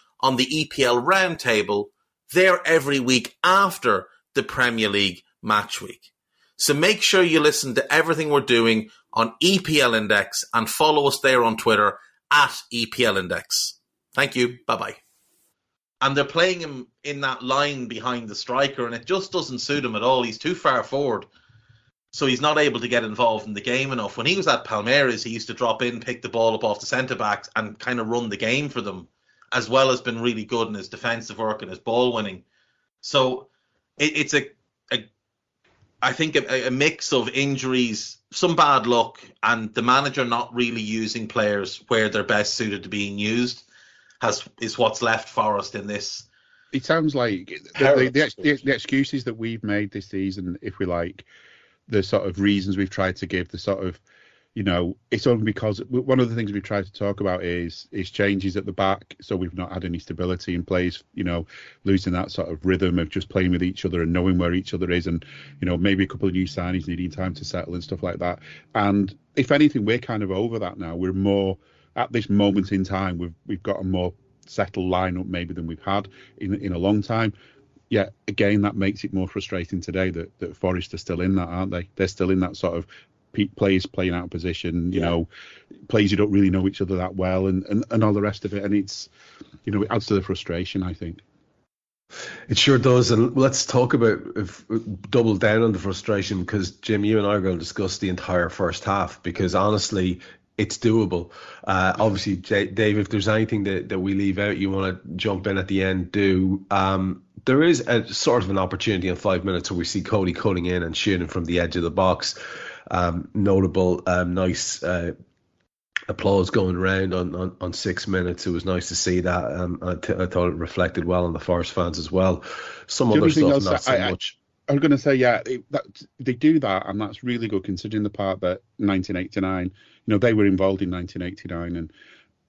[SPEAKER 2] on the EPL roundtable there every week after the Premier League match week. So make sure you listen to everything we're doing on EPL Index and follow us there on Twitter at EPL Index. Thank you. Bye bye. And they're playing him in that line behind the striker, and it just doesn't suit him at all. He's too far forward. So he's not able to get involved in the game enough. When he was at Palmeiras, he used to drop in, pick the ball up off the centre backs, and kind of run the game for them, as well as been really good in his defensive work and his ball winning. So it, it's a, a, I think a, a mix of injuries, some bad luck, and the manager not really using players where they're best suited to being used has is what's left Forest in this.
[SPEAKER 4] It sounds like the, the, the, the, the excuses that we've made this season, if we like, the sort of reasons we've tried to give, the sort of, you know, it's only because one of the things we try to talk about is is changes at the back. So we've not had any stability in place, you know, losing that sort of rhythm of just playing with each other and knowing where each other is, and you know maybe a couple of new signings needing time to settle and stuff like that. And if anything, we're kind of over that now. We're more at this moment in time. We've we've got a more settled lineup maybe than we've had in in a long time yeah, again, that makes it more frustrating today that, that Forest are still in that, aren't they? They're still in that sort of players playing out of position, you yeah. know, players who don't really know each other that well, and, and, and all the rest of it. And it's, you know, it adds to the frustration, I think.
[SPEAKER 1] It sure does, and let's talk about if, double down on the frustration because Jim, you and I are going to discuss the entire first half because honestly, it's doable. Uh, obviously, Dave, if there's anything that, that we leave out, you want to jump in at the end, do. Um, there is a sort of an opportunity in five minutes where we see Cody cutting in and shooting from the edge of the box. Um, notable, um, nice uh, applause going around on, on, on, six minutes. It was nice to see that. Um, I, th- I thought it reflected well on the Forest fans as well. Some other stuff, not so I, much.
[SPEAKER 4] I, I was going to say, yeah, it, that, they do that, and that's really good considering the part that 1989, you know, they were involved in 1989, and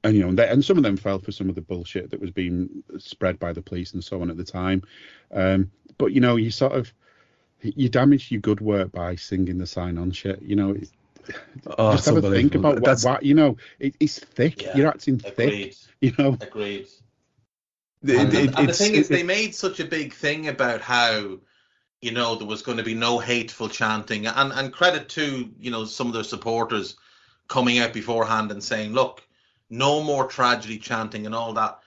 [SPEAKER 4] and you know, they, and some of them fell for some of the bullshit that was being spread by the police and so on at the time. Um, but you know, you sort of you damage your good work by singing the sign-on shit. You know, oh, just have a think about what, what, you know. It, it's thick. Yeah, You're acting agreed. thick. You know,
[SPEAKER 2] agreed. And, it, and the thing is, they made such a big thing about how you know there was going to be no hateful chanting, and and credit to you know some of their supporters coming out beforehand and saying, look no more tragedy chanting and all that.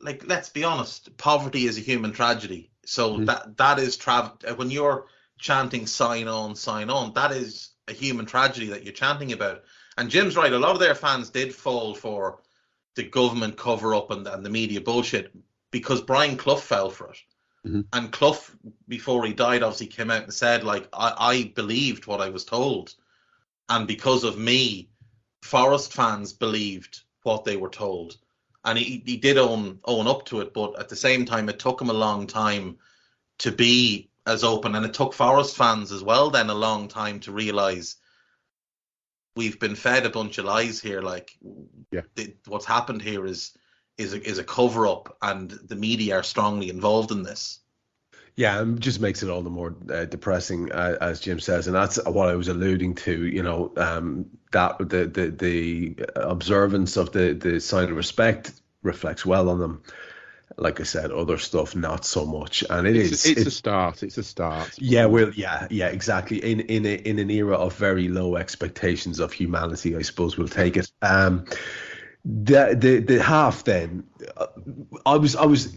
[SPEAKER 2] Like, let's be honest, poverty is a human tragedy. So mm-hmm. that that is tra- when you're chanting sign on, sign on, that is a human tragedy that you're chanting about. And Jim's right, a lot of their fans did fall for the government cover up and, and the media bullshit because Brian Clough fell for it. Mm-hmm. And Clough, before he died, obviously came out and said, like, I, I believed what I was told. And because of me, Forest fans believed what they were told. and he, he did own own up to it. But at the same time, it took him a long time to be as open, and it took Forest fans as well then a long time to realise we've been fed a bunch of lies here. Like,
[SPEAKER 4] yeah,
[SPEAKER 2] the, what's happened here is is a, is a cover up, and the media are strongly involved in this.
[SPEAKER 1] Yeah, it just makes it all the more uh, depressing, uh, as Jim says, and that's what I was alluding to. You know, um, that the, the the observance of the the sign of respect reflects well on them. Like I said, other stuff not so much, and it
[SPEAKER 4] it's,
[SPEAKER 1] is,
[SPEAKER 4] It's, a start. It's a start.
[SPEAKER 1] Yeah, well, yeah, yeah, exactly. In in a, in an era of very low expectations of humanity, I suppose we'll take it. Um, the the the half then, uh, I was I was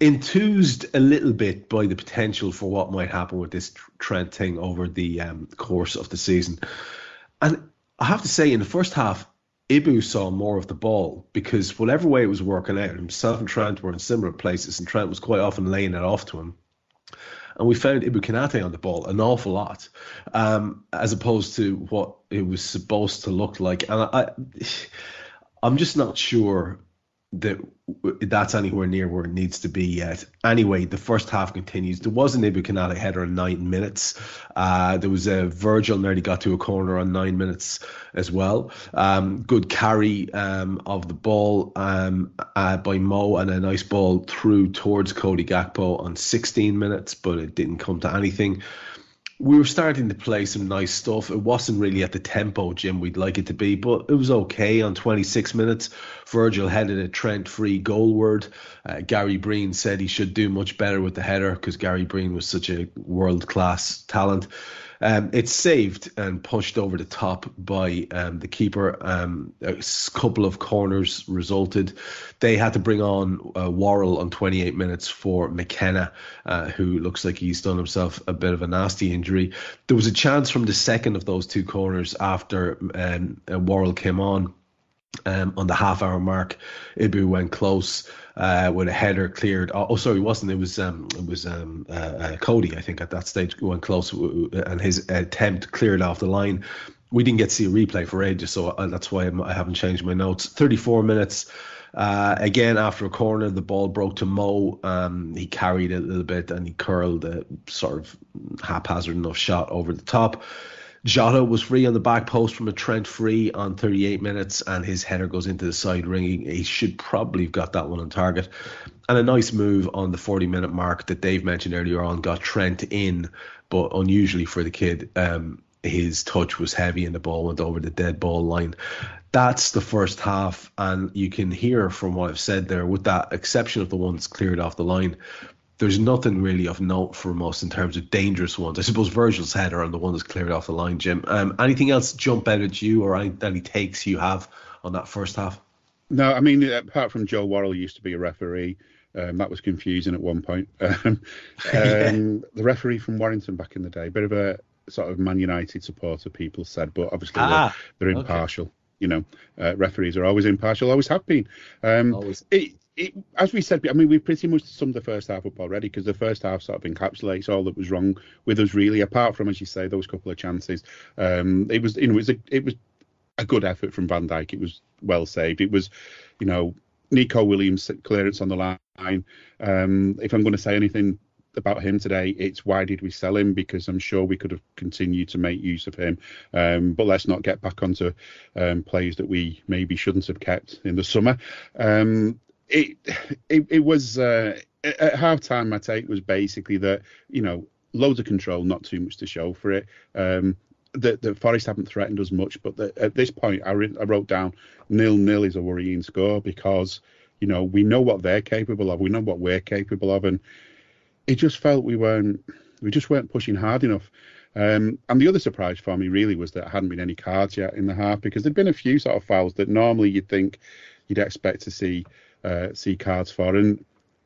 [SPEAKER 1] enthused a little bit by the potential for what might happen with this Trent thing over the um, course of the season. And I have to say, in the first half, Ibou saw more of the ball because whatever way it was working out, himself and Trent were in similar places, and Trent was quite often laying it off to him. And we found Ibou Konaté on the ball an awful lot, um, as opposed to what it was supposed to look like. And I, *sighs* I'm just not sure that that's anywhere near where it needs to be yet. Anyway, the first half continues. There was an Ibou Konaté header in nine minutes. Uh, there was a Virgil nearly got to a corner on nine minutes as well. Um, good carry um, of the ball um, uh, by Mo and a nice ball through towards Cody Gakpo on 16 minutes, but it didn't come to anything we were starting to play some nice stuff. It wasn't really at the tempo, Jim, we'd like it to be, but it was okay on 26 minutes. Virgil headed a Trent free goalward. Uh, Gary Breen said he should do much better with the header because Gary Breen was such a world class talent. Um, it's saved and pushed over the top by um, the keeper. Um, a couple of corners resulted. They had to bring on uh, Worrall on 28 minutes for McKenna, uh, who looks like he's done himself a bit of a nasty injury. There was a chance from the second of those two corners after um, uh, came on. Um, on the half hour mark, Ibou went close uh, with a header cleared. Oh, oh, sorry, it wasn't. It was um, it was um, uh, uh, Cody. I think at that stage went close, and his attempt cleared off the line. We didn't get to see a replay for ages, so uh, that's why I haven't changed my notes. 34 minutes. Uh, again, after a corner, the ball broke to Mo. Um, he carried it a little bit and he curled a sort of haphazard enough shot over the top. Jota was free on the back post from a Trent free on 38 minutes, and his header goes into the side ringing. He should probably have got that one on target. And a nice move on the 40 minute mark that Dave mentioned earlier on got Trent in, but unusually for the kid, um, his touch was heavy and the ball went over the dead ball line. That's the first half, and you can hear from what I've said there, with that exception of the ones cleared off the line, there's nothing really of note from us in terms of dangerous ones. I suppose Virgil's header on the one that's cleared off the line, Jim. Um, anything else jump out at you or any, any takes you have on that first half?
[SPEAKER 4] No, I mean, apart from Joe Worrall used to be a referee, um, that was confusing at one point. *laughs* Um, um, the referee from Warrington back in the day, bit of a sort of Man United supporter, people said, but obviously ah, they're, they're, impartial. Okay. You know, uh, referees are always impartial, always have been. Um, always. It, it, as we said, I mean, we pretty much summed the first half up already because the first half sort of encapsulates all that was wrong with us, really. Apart from, as you say, those couple of chances, um, it was, you know, it was a, it was a good effort from Van Dijk. It was well saved. It was, you know, Neco Williams clearance on the line. Um, if I'm going to say anything about him today, it's why did we sell him? Because I'm sure we could have continued to make use of him. Um, but let's not get back onto um, plays that we maybe shouldn't have kept in the summer. Um, it it, it was uh, at halftime. My take was basically that you know loads of control, not too much to show for it. Um, that the Forest haven't threatened us much, but the, at this point, I, re- I wrote down nil nil is a worrying score because you know we know what they're capable of, we know what we're capable of, and it just felt we weren't we just weren't pushing hard enough. Um, and the other surprise for me really was that there hadn't been any cards yet in the half because there'd been a few sort of fouls that normally you'd think you'd expect to see uh, see cards for. And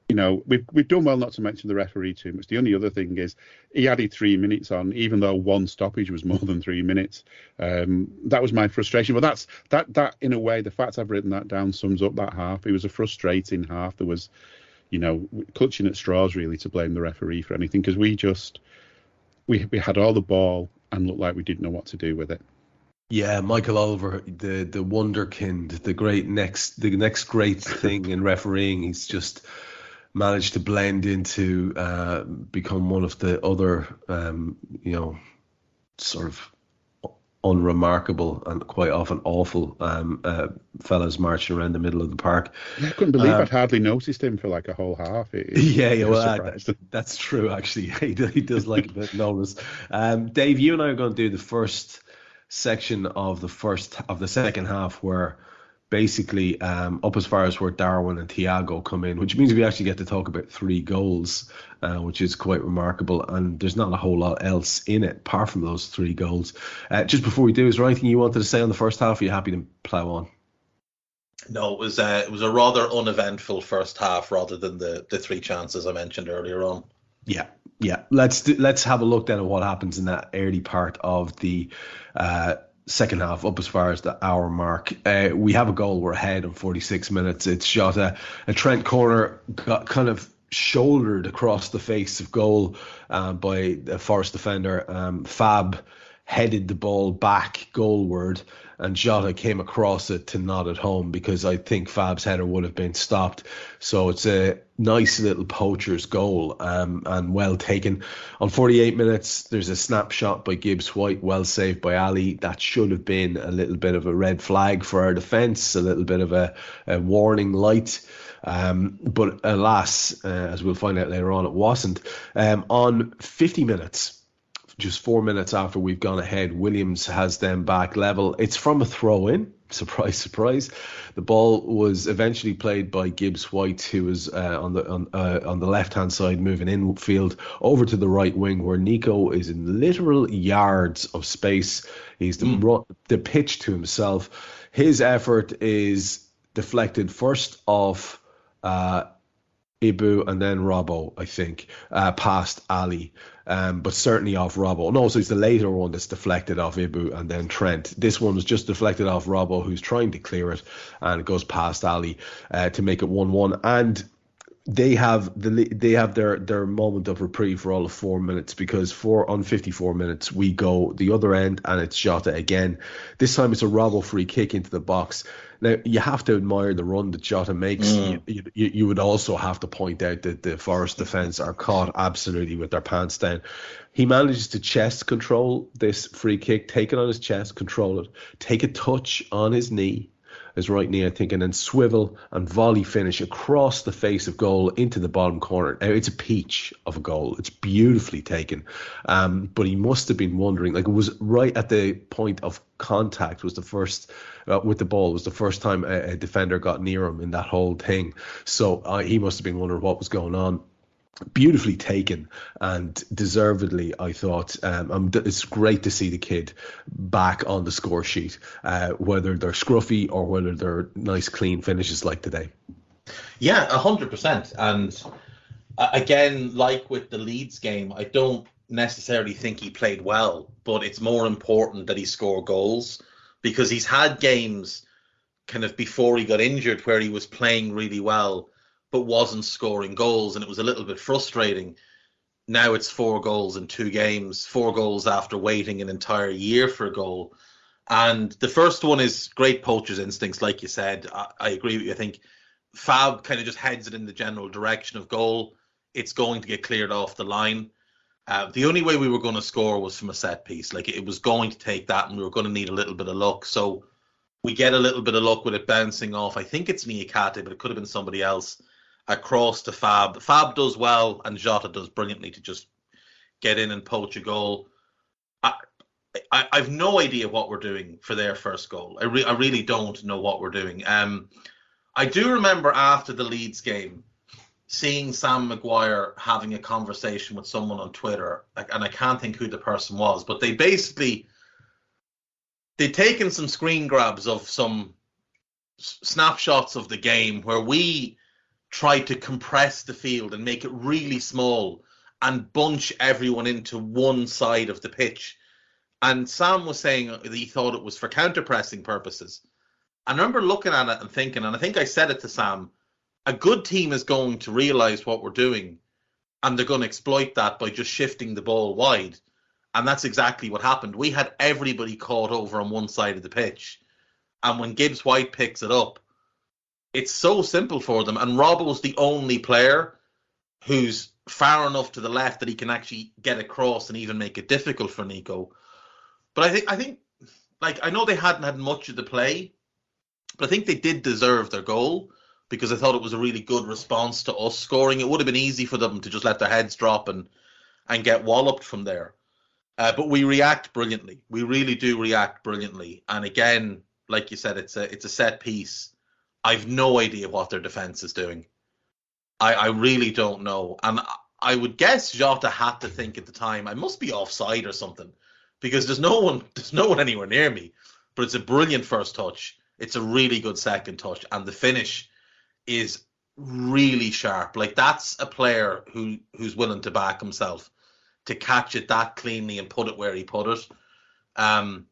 [SPEAKER 4] you know, we've we've done well not to mention the referee too much. The only other thing is he added three minutes on, even though one stoppage was *laughs* more than three minutes. Um, that was my frustration. But that's that that in a way, the fact I've written that down sums up that half. It was a frustrating half. There was, you know, clutching at straws really to blame the referee for anything because we just we we had all the ball and looked like we didn't know what to do with it.
[SPEAKER 1] Yeah, Michael Oliver, the the wonderkind, the great next the next great *laughs* thing in refereeing. He's just managed to blend into uh, become one of the other um, you know sort of unremarkable and quite often awful um, uh, fellas marching around the middle of the park.
[SPEAKER 4] Yeah, I couldn't believe um, I'd hardly noticed him for like a whole half.
[SPEAKER 1] It, yeah, yeah, well, uh, that's true. Actually, *laughs* he, he does like a bit *laughs* notice. Um, Dave, you and I are going to do the first section of the first of the second half where basically um, up as far as where Darwin and Thiago come in, which means we actually get to talk about three goals, uh, which is quite remarkable. And there's not a whole lot else in it apart from those three goals. Uh, just before we do, is there anything you wanted to say on the first half? Are you happy to plough on?
[SPEAKER 2] No, it was uh, it was a rather uneventful first half rather than the the three chances I mentioned earlier on.
[SPEAKER 1] Yeah, yeah. Let's do, let's have a look then at what happens in that early part of the uh, second half up as far as the hour mark. Uh, we have a goal. We're ahead in 46 minutes. It's shot a, a Trent corner got kind of shouldered across the face of goal uh, by a Forest defender. Um, Fab headed the ball back goalward and Jota came across it to not at home because I think Fab's header would have been stopped. So it's a nice little poacher's goal um, and well taken. On 48 minutes, there's a snapshot by Gibbs White, well saved by Ali. That should have been a little bit of a red flag for our defence, a little bit of a, a warning light. Um, but alas, uh, as we'll find out later on, it wasn't. Um, on 50 minutes, just four minutes after we've gone ahead, Williams has them back level. It's from a throw in. *laughs* Surprise, surprise. The ball was eventually played by Gibbs White, who was uh, on the on, uh, on the left hand side, moving infield over to the right wing, where Neco is in literal yards of space. He's the, mm. the pitch to himself. His effort is deflected first off uh, Ibou and then Robbo, I think, uh, past Ali um, but certainly off Robbo. No, so it's the later one that's deflected off Ibou and then Trent. This one was just deflected off Robbo, who's trying to clear it, and it goes past Ali uh, to make it one-one. And they have the they have their their moment of reprieve for all of four minutes because for on 54 minutes we go the other end and it's Jota again. This time it's a Robbo free kick into the box. Now you have to admire the run that Jota makes. Mm. You, you, you, would also have to point out that the Forest defense are caught absolutely with their pants down. He manages to chest control this free kick, take it on his chest, control it, take a touch on his knee, his right knee, I think, and then swivel and volley finish across the face of goal into the bottom corner. It's a peach of a goal. It's beautifully taken. Um, but he must have been wondering, like it was right at the point of contact was the first uh, with the ball was the first time a, a, defender got near him in that whole thing. So uh, he must have been wondering what was going on beautifully taken and deservedly i thought. Um, it's great to see the kid back on the score sheet uh, whether they're scruffy or whether they're nice clean finishes like today.
[SPEAKER 2] Yeah 100% and uh, again like with the leeds game i don't necessarily think he played well but it's more important that he score goals because he's had games kind of before he got injured where he was playing really well but wasn't scoring goals, and it was a little bit frustrating. Now it's four goals in two games, four goals after waiting an entire year for a goal. And the first one is great poacher's instincts, like you said. I, I agree with you. I think Fab kind of just heads it in the general direction of goal. It's going to get cleared off the line. Uh, the only way we were going to score was from a set piece. Like it was going to take that, and we were going to need a little bit of luck. So we get a little bit of luck with it bouncing off. I think it's Niakhaté, but it could have been somebody else across to Fab. Fab does well, and Jota does brilliantly to just get in and poach a goal. I, I I've no idea what we're doing for their first goal. I, re- I really don't know what we're doing. Um, I do remember after the Leeds game seeing Sam Maguire having a conversation with someone on Twitter, and I can't think who the person was, but they basically they'd taken some screen grabs of some snapshots of the game where we tried to compress the field and make it really small and bunch everyone into one side of the pitch. And Sam was saying that he thought it was for counter pressing purposes. I remember looking at it and thinking, and I think I said it to Sam, a good team is going to realize what we're doing and they're going to exploit that by just shifting the ball wide. And that's exactly what happened. We had everybody caught over on one side of the pitch. And when Gibbs White picks it up, it's so simple for them. And Rob was the only player who's far enough to the left that he can actually get across and even make it difficult for Neco. But I think I think like I know they hadn't had much of the play, but I think they did deserve their goal because I thought it was a really good response to us scoring. It would have been easy for them to just let their heads drop and and get walloped from there. Uh, but we react brilliantly. We really do react brilliantly. And again, like you said, it's a it's a set piece. I've no idea what their defense is doing. I, I really don't know. And I would guess Jota had to think at the time, I must be offside or something. Because there's no one *laughs* there's no one anywhere near me. But it's a brilliant first touch. It's a really good second touch. And the finish is really sharp. Like that's a player who who's willing to back himself to catch it that cleanly and put it where he put it. Um,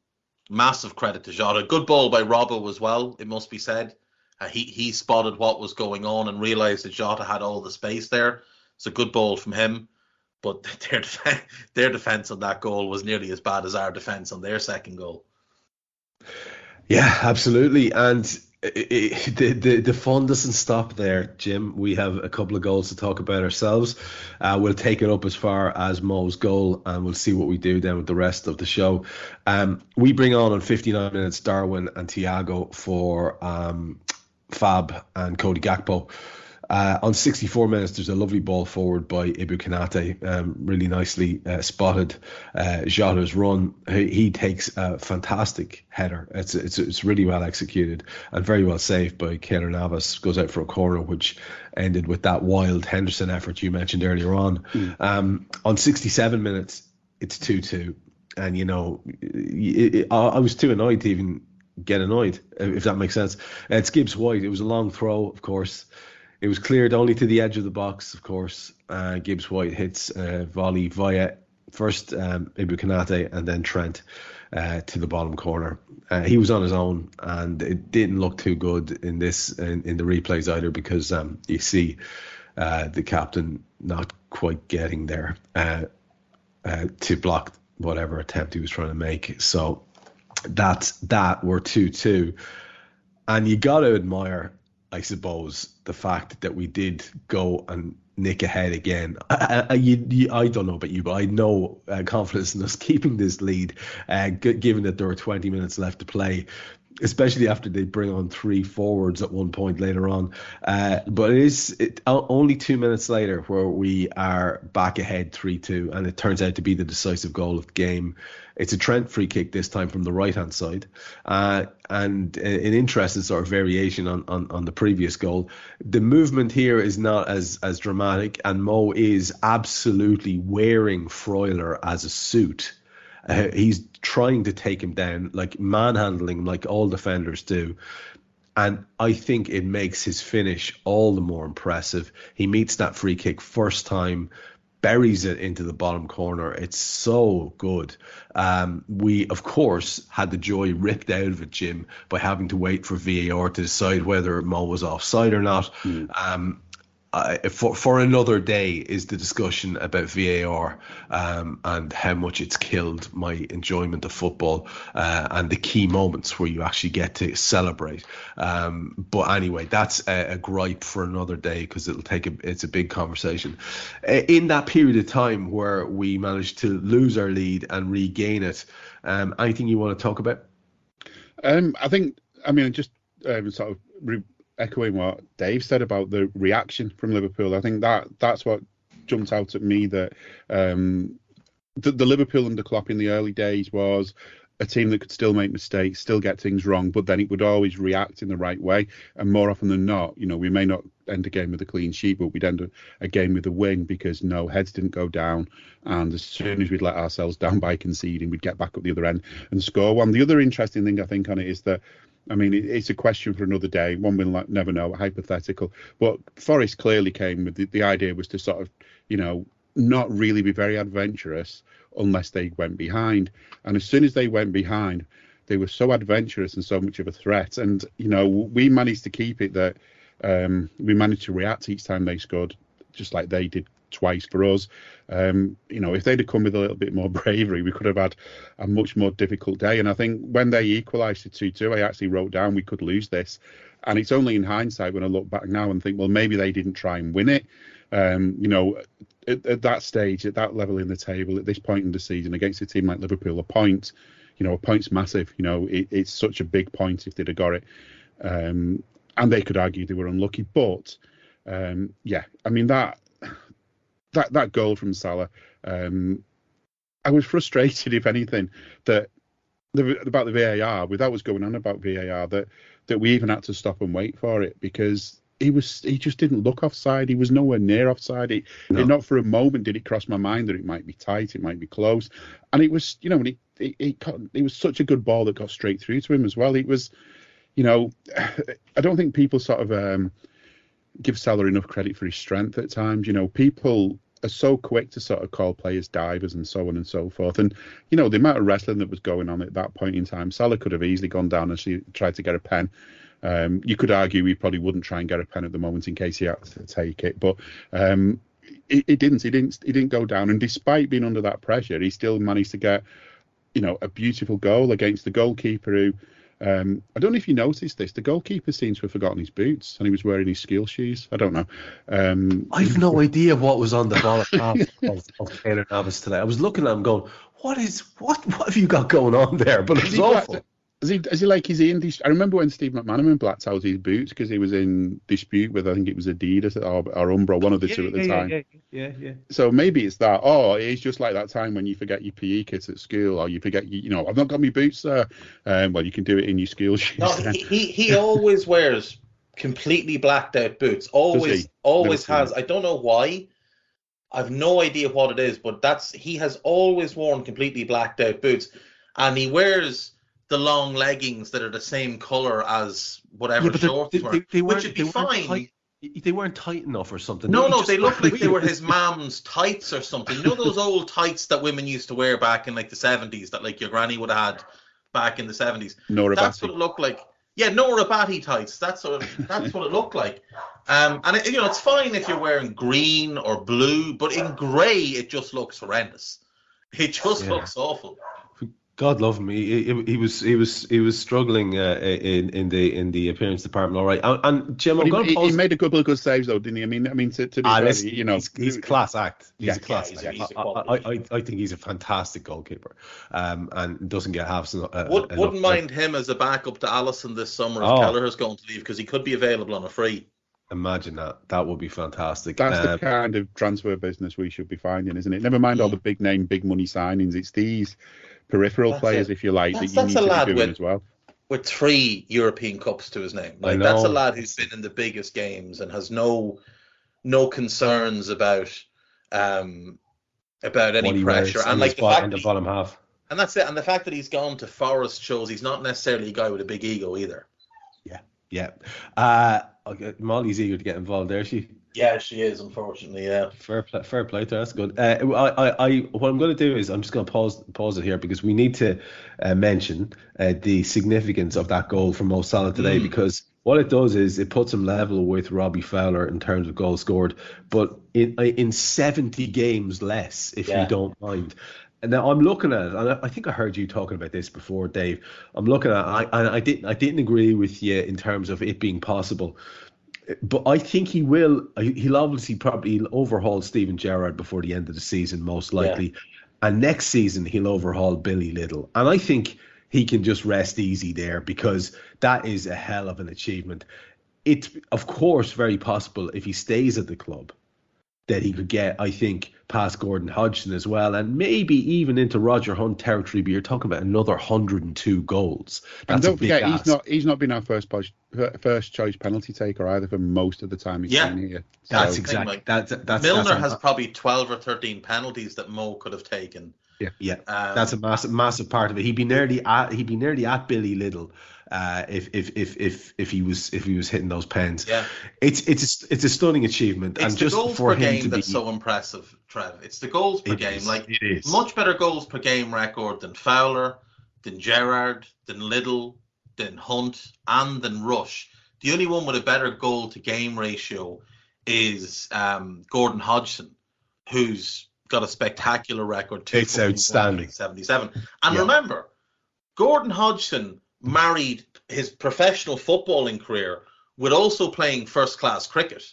[SPEAKER 2] massive credit to Jota. Good ball by Robbo as well. It must be said. Uh, he he spotted what was going on and realised that Jota had all the space there. It's a good ball from him. But *laughs* their def- their defense on that goal was nearly as bad as our defense on their second goal.
[SPEAKER 1] Yeah, absolutely. And it, the, the the fun doesn't stop there, Jim. We have a couple of goals to talk about ourselves. Uh, we'll take it up as far as Mo's goal, and we'll see what we do then with the rest of the show. Um, we bring on on 59 minutes Darwin and Thiago for um, Fab and Cody Gakpo. Uh, on 64 minutes, there's a lovely ball forward by Ibou Konaté, um, really nicely uh, spotted. Uh, Jota's run, he, he, takes a fantastic header. It's, it's it's really well executed and very well saved by Keylor Navas. Goes out for a corner, which ended with that wild Henderson effort you mentioned earlier on. Mm. Um, on 67 minutes, it's 2 2. And, you know, it, it, I was too annoyed to even get annoyed, if that makes sense. It's Gibbs White. It was a long throw, of course. It was cleared only to the edge of the box, of course. Uh, Gibbs White hits uh, volley via first um, Ibou Konaté and then Trent uh, to the bottom corner. Uh, he was on his own, and it didn't look too good in this in, in the replays either because um, you see uh, the captain not quite getting there uh, uh, to block whatever attempt he was trying to make. So that's that. were two two, and you got to admire I suppose the fact that we did go and nick ahead again. I, I, you, you, I don't know about you, but I know uh, confidence in us *laughs* keeping this lead, uh, g- given that there are 20 minutes left to play especially after they bring on three forwards at one point later on. Uh, but it is it, only two minutes later where we are back ahead 3 2, and it turns out to be the decisive goal of the game. It's a Trent free kick this time from the right hand side, uh, and an interesting sort of variation on, on, on the previous goal. The movement here is not as as dramatic, and Mo is absolutely wearing Freuler as a suit. Uh, he's trying to take him down, like manhandling him, like all defenders do. And I think it makes his finish all the more impressive. He meets that free kick first time, buries it into the bottom corner. It's so good. Um, we, of course, had the joy ripped out of it, Jim, by having to wait for VAR to decide whether Mo was offside or not. Mm. Um, uh, for for another day is the discussion about VAR um, and how much it's killed my enjoyment of football uh, and the key moments where you actually get to celebrate. Um, but anyway, that's a, a, gripe for another day because it'll take a it's a big conversation. Uh, in that period of time where we managed to lose our lead and regain it, um, anything you want to talk about?
[SPEAKER 4] Um, I think I mean just um, sort of re- echoing what Dave said about the reaction from Liverpool. I think that that's what jumped out at me that um, the, the, Liverpool under Klopp in the early days was a team that could still make mistakes, still get things wrong, but then it would always react in the right way. And more often than not, you know, we may not end a game with a clean sheet, but we'd end a, game with a win because no heads didn't go down. And as soon as we'd let ourselves down by conceding, we'd get back up the other end and score one. The other interesting thing I think on it is that I mean, it's a question for another day. One will never know, hypothetical. But Forest clearly came with the, the idea was to sort of, you know, not really be very adventurous unless they went behind. And as soon as they went behind, they were so adventurous and so much of a threat. And you know, we managed to keep it that um, we managed to react each time they scored, just like they did twice for us. Um, you know, if they'd have come with a little bit more *laughs* bravery, we could have had a much more difficult day. And I think when they equalised to 2 2, I actually wrote down we could lose this. And it's only in hindsight when I look back now and think, well, maybe they didn't try and win it. Um, you know, at, at, that stage, at that level in the table, at this point in the season, against a team like Liverpool, a point, you know, a point's massive. You know, it, it's such a big point if they'd have got it. Um, and they could argue they were unlucky, but um, yeah, I mean that that that goal from Salah, um, I was frustrated, *laughs* if anything, that the, about the VAR, with that was going on about VAR, that that we even had to stop and wait for it because he was he just didn't look offside. He was nowhere near offside. He, no. Not for a moment did it cross my mind that it might be tight, it might be close, and it was you know it it, it, it was such a good ball that got straight through to him as well. It was, you know, *sighs* I don't think people sort of um, give Salah enough credit for his strength at times. You know, people are so quick to sort of call players divers and so on and so forth. And you know, the amount of wrestling that was going on at that point in time, Salah could have easily gone down and she tried to get a pen. Um, you could argue he probably wouldn't try and get a pen at the moment in case he had to take it, but um, he, didn't. He didn't. He didn't go down. And despite being under that pressure, he still managed to get, you know, a beautiful goal against the goalkeeper who um, I don't know if you noticed this. The goalkeeper seems to have forgotten his boots and he was wearing his skill shoes. I don't know. Um,
[SPEAKER 1] I've no idea what was on the ball of, of Keylor Navas today. I was looking at him going, "What is what? What have you got going on there?" But it's awful.
[SPEAKER 4] Is he, is he like, is he in dis- I remember when Steve McManaman blacked out his boots because he was in dispute with, I think it was Adidas or, or Umbro, one of the
[SPEAKER 1] yeah,
[SPEAKER 4] two at the
[SPEAKER 1] yeah,
[SPEAKER 4] time.
[SPEAKER 1] Yeah, yeah, yeah.
[SPEAKER 4] So maybe it's that. Oh, it's just like that time when you forget your PE kit at school or you forget, you, you know, I've not got my boots there. Um, well, you can do it in your school shoes.
[SPEAKER 2] No, he, he, he always wears completely blacked out boots. Always, always has. I don't know why. I've no idea what it is, but that's he has always worn completely blacked out boots, and he wears the long leggings that are the same color as whatever yeah, shorts they, were, they, they which would be fine.
[SPEAKER 1] Tight, they weren't tight enough or something.
[SPEAKER 2] No, no, they looked like they were his *laughs* mom's tights or something. You know those *laughs* old tights that women used to wear back in like the seventies that like your granny would have had back in the seventies.
[SPEAKER 4] No,
[SPEAKER 2] That's what it looked like. Yeah, no Rabati tights. That's what that's what it looked like. Um, and it, you know it's fine if you're wearing green or blue, but in grey it just looks horrendous. It just yeah. looks awful.
[SPEAKER 1] God love him. He, he, he, was he was he was struggling uh, in in the in the appearance department. All right, and, and Jim, I'm
[SPEAKER 4] he, he, made a couple of good saves though, didn't he? I mean, I mean to, to be ah, fair, you know,
[SPEAKER 1] he's, he's class act. He's yeah, a class yeah, act. I, I, I, I, think he's a fantastic goalkeeper, um, and doesn't get half. Uh,
[SPEAKER 2] Would, wouldn't mind him as a backup to Alisson this summer if oh. Kelleher's going to leave because he could be available on a free.
[SPEAKER 1] Imagine that. That would be fantastic.
[SPEAKER 4] That's um, the kind of transfer business we should be finding, isn't it? Never mind all the big name, big money signings. It's these peripheral that's players, if you like, that's, that you need to be doing with, as well.
[SPEAKER 2] With three European Cups to his name, like that's a lad who's been in the biggest games and has no no concerns about um about any pressure and like the fact
[SPEAKER 1] the bottom half.
[SPEAKER 2] And that's it. And the fact that he's gone to Forest shows he's not necessarily a guy with a big ego either.
[SPEAKER 1] Yeah, yeah. Uh, Molly's eager to get involved there. She
[SPEAKER 2] yeah, she is. Unfortunately, yeah.
[SPEAKER 1] Fair play, fair play to her. That's good. Uh, I, I, I, what I'm going to do is I'm just going to pause, pause it here because we need to uh, mention uh, the significance of that goal from Mo Salah today mm. because what it does is it puts him level with Robbie Fowler in terms of goals scored, but in uh, in 70 games less, if yeah. you don't mind. And now I'm looking at it, and I think I heard you talking about this before, Dave. I'm looking at, I, I didn't, I didn't agree with you in terms of it being possible but I think he will. Uh, he'll obviously probably overhaul Steven Gerrard before the end of the season, most likely. Yeah. And next season he'll overhaul Billy Liddell, and I think he can just rest easy there because that is a hell of an achievement. It's of course very possible if he stays at the club that he could get, I think, past Gordon Hodgson as well, and maybe even into Roger Hunt territory. But you're talking about another 102 goals.
[SPEAKER 4] That's and don't forget, he's not he's not been our first first choice penalty taker either for most of the time he's yeah. been here.
[SPEAKER 1] So, that's exactly that's that's
[SPEAKER 2] Milner
[SPEAKER 1] that's
[SPEAKER 2] has probably 12 or 13 penalties that Mo could have taken.
[SPEAKER 1] Yeah, yeah, um, that's a massive massive part of it. He'd be nearly at he'd be nearly at Billy Liddell uh, if if if if if he was if he was hitting those pens.
[SPEAKER 2] Yeah,
[SPEAKER 1] it's it's a, it's a stunning achievement.
[SPEAKER 2] It's
[SPEAKER 1] and
[SPEAKER 2] the
[SPEAKER 1] just
[SPEAKER 2] goals
[SPEAKER 1] for
[SPEAKER 2] per game
[SPEAKER 1] that's
[SPEAKER 2] be, so impressive, Trev. It's the goals per game.
[SPEAKER 1] Is,
[SPEAKER 2] like
[SPEAKER 1] it is
[SPEAKER 2] much better goals per game record than Fowler, than Gerrard, than Liddell, than Hunt, and than Rush. The only one with a better goal to game ratio is um, Gordon Hodgson who's got a spectacular record.
[SPEAKER 1] It's outstanding.
[SPEAKER 2] 77. And
[SPEAKER 1] Yeah.
[SPEAKER 2] remember, Gordon Hodgson married his professional footballing career with also playing first class cricket.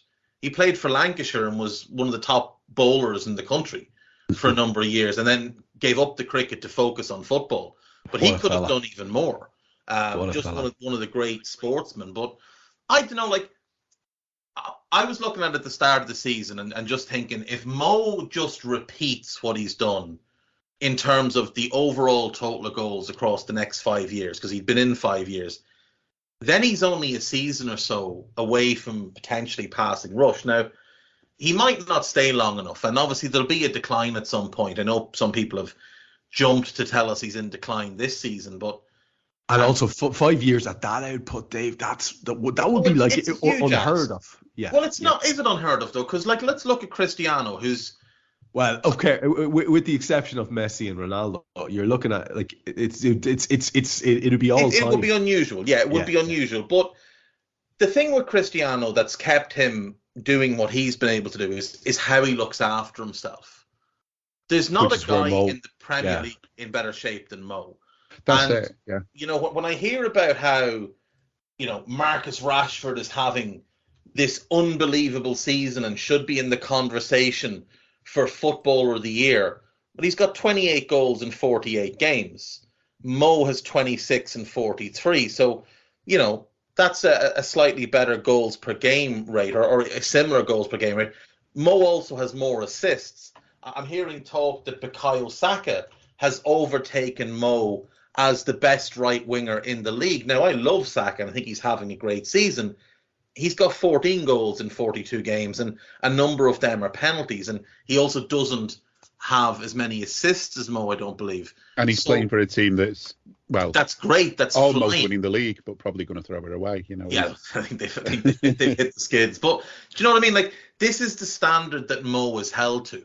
[SPEAKER 2] He played for Lancashire and was one of the top bowlers in the country for a number of years and then gave up the cricket to focus on football. But he
[SPEAKER 1] What a
[SPEAKER 2] could have done even more. Um, just one of, one of the great sportsmen. But I don't know, like, I- I was looking at it at the start of the season and, and just thinking if Mo just repeats what he's done in terms of the overall total of goals across the next five years, because he'd been in five years, then he's only a season or so away from potentially passing Rush. Now, he might not stay long enough, and obviously there'll be a decline at some point. I know some people have jumped to tell us he's in decline this season, but
[SPEAKER 1] And also f- five years at that output, Dave. That's that would that would be like unheard
[SPEAKER 2] Alex.
[SPEAKER 1] of. Yeah.
[SPEAKER 2] well, it's
[SPEAKER 1] yeah.
[SPEAKER 2] not. Is it unheard of though? Because like, let's look at Cristiano, who's
[SPEAKER 1] Well, okay, with, with the exception of Messi and Ronaldo, you're looking at like it's it's it's it's it, it'd be all
[SPEAKER 2] it, it would be unusual. Yeah, it would
[SPEAKER 1] Yeah,
[SPEAKER 2] be
[SPEAKER 1] yeah.
[SPEAKER 2] unusual. But the thing with Cristiano that's kept him doing what he's been able to do is is how he looks after himself. There's not
[SPEAKER 1] Which
[SPEAKER 2] a guy
[SPEAKER 1] Mo-
[SPEAKER 2] in the Premier
[SPEAKER 1] yeah.
[SPEAKER 2] League in better shape than Mo.
[SPEAKER 4] That's
[SPEAKER 2] And-
[SPEAKER 4] it. Yeah.
[SPEAKER 2] You know, when I hear about how, you know, Marcus Rashford is having this unbelievable season and should be in the conversation for footballer of the year, but he's got 28 goals in 48 games. Mo has 26 and 43. So, you know, that's a, a slightly better goals per game rate or, or a similar goals per game rate. Mo also has more assists. I'm hearing talk that Bukayo Saka has overtaken Mo as the best right winger in the league. Now, I love Saka and I think he's having a great season. He's got 14 goals in 42 games, and a number of them are penalties. And he also doesn't have as many assists as Mo, I don't believe.
[SPEAKER 4] And he's
[SPEAKER 2] So-
[SPEAKER 4] playing for a team that's well
[SPEAKER 2] That's great. That's
[SPEAKER 4] almost
[SPEAKER 2] flying.
[SPEAKER 4] winning the league, but probably going to throw it away. You know.
[SPEAKER 2] Yeah, *laughs* I think they've, I think they've, they've hit the skids. But do you know what I mean? Like, this is the standard that Mo was held to.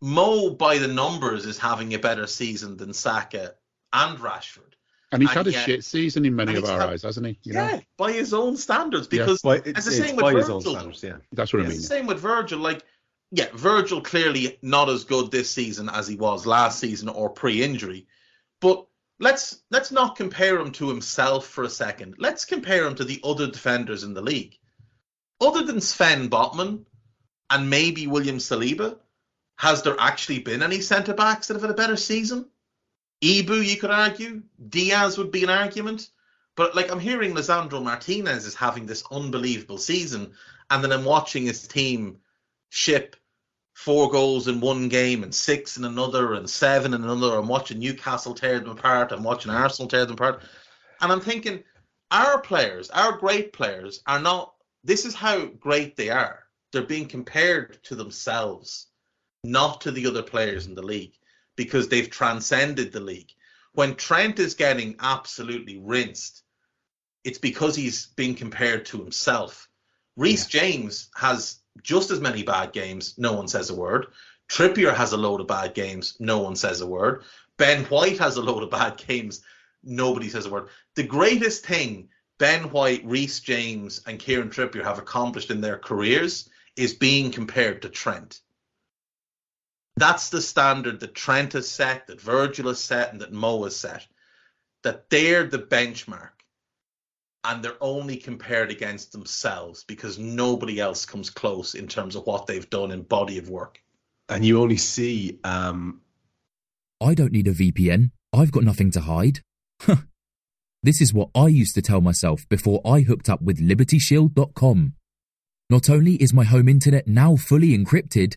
[SPEAKER 2] Mo, by the numbers, is having a better season than Saka and Rashford.
[SPEAKER 4] And he's
[SPEAKER 2] and
[SPEAKER 4] had a
[SPEAKER 2] yet-
[SPEAKER 4] shit season in many of our
[SPEAKER 2] had-
[SPEAKER 4] eyes, hasn't he? You
[SPEAKER 2] yeah,
[SPEAKER 4] know?
[SPEAKER 2] by his own standards. Because
[SPEAKER 1] But it's,
[SPEAKER 2] it's the
[SPEAKER 1] it's
[SPEAKER 2] same with
[SPEAKER 1] by his own
[SPEAKER 2] Virgil.
[SPEAKER 1] standards, yeah.
[SPEAKER 4] That's what I
[SPEAKER 2] it's
[SPEAKER 4] mean.
[SPEAKER 2] the same with Virgil. Like, yeah, Virgil clearly not as good this season as he was last season or pre-injury. But let's let's not compare him to himself for a second. Let's compare him to the other defenders in the league. Other than Sven Botman and maybe William Saliba, has there actually been any centre backs that have had a better season? Ibou, you could argue. Diaz would be an argument. But like I'm hearing Lisandro Martinez is having this unbelievable season, and then I'm watching his team ship four goals in one game and six in another and seven in another. I'm watching Newcastle tear them apart. I'm watching Arsenal tear them apart. And I'm thinking, our players, our great players, are not this is how great they are. They're being compared to themselves, not to the other players in the league, because they've transcended the league. When Trent is getting absolutely rinsed, it's because he's being compared to himself. Reece James has just as many bad games, no one says a word. Trippier has a load of bad games, no one says a word. Ben White has a load of bad games, nobody says a word. The greatest thing Ben White, Reece James, and Kieran Trippier have accomplished in their careers is being compared to Trent. That's the standard that Trent has set, that Virgil has set, and that Mo has set. That they're the benchmark. And they're only compared against themselves because nobody else comes close in terms of what they've done in body of work.
[SPEAKER 1] And you only see um,
[SPEAKER 5] I don't need a VPN. I've got nothing to hide. Huh. This is what I used to tell myself before I hooked up with LibertyShield.com. Not only is my home internet now fully encrypted,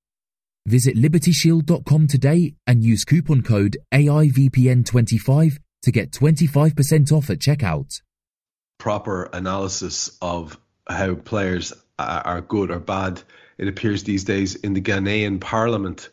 [SPEAKER 5] Visit libertyshield.com today and use coupon code AIVPN25 to get 25% off at checkout.
[SPEAKER 1] Proper analysis of how players are good or bad, it appears these days in the Ghanaian parliament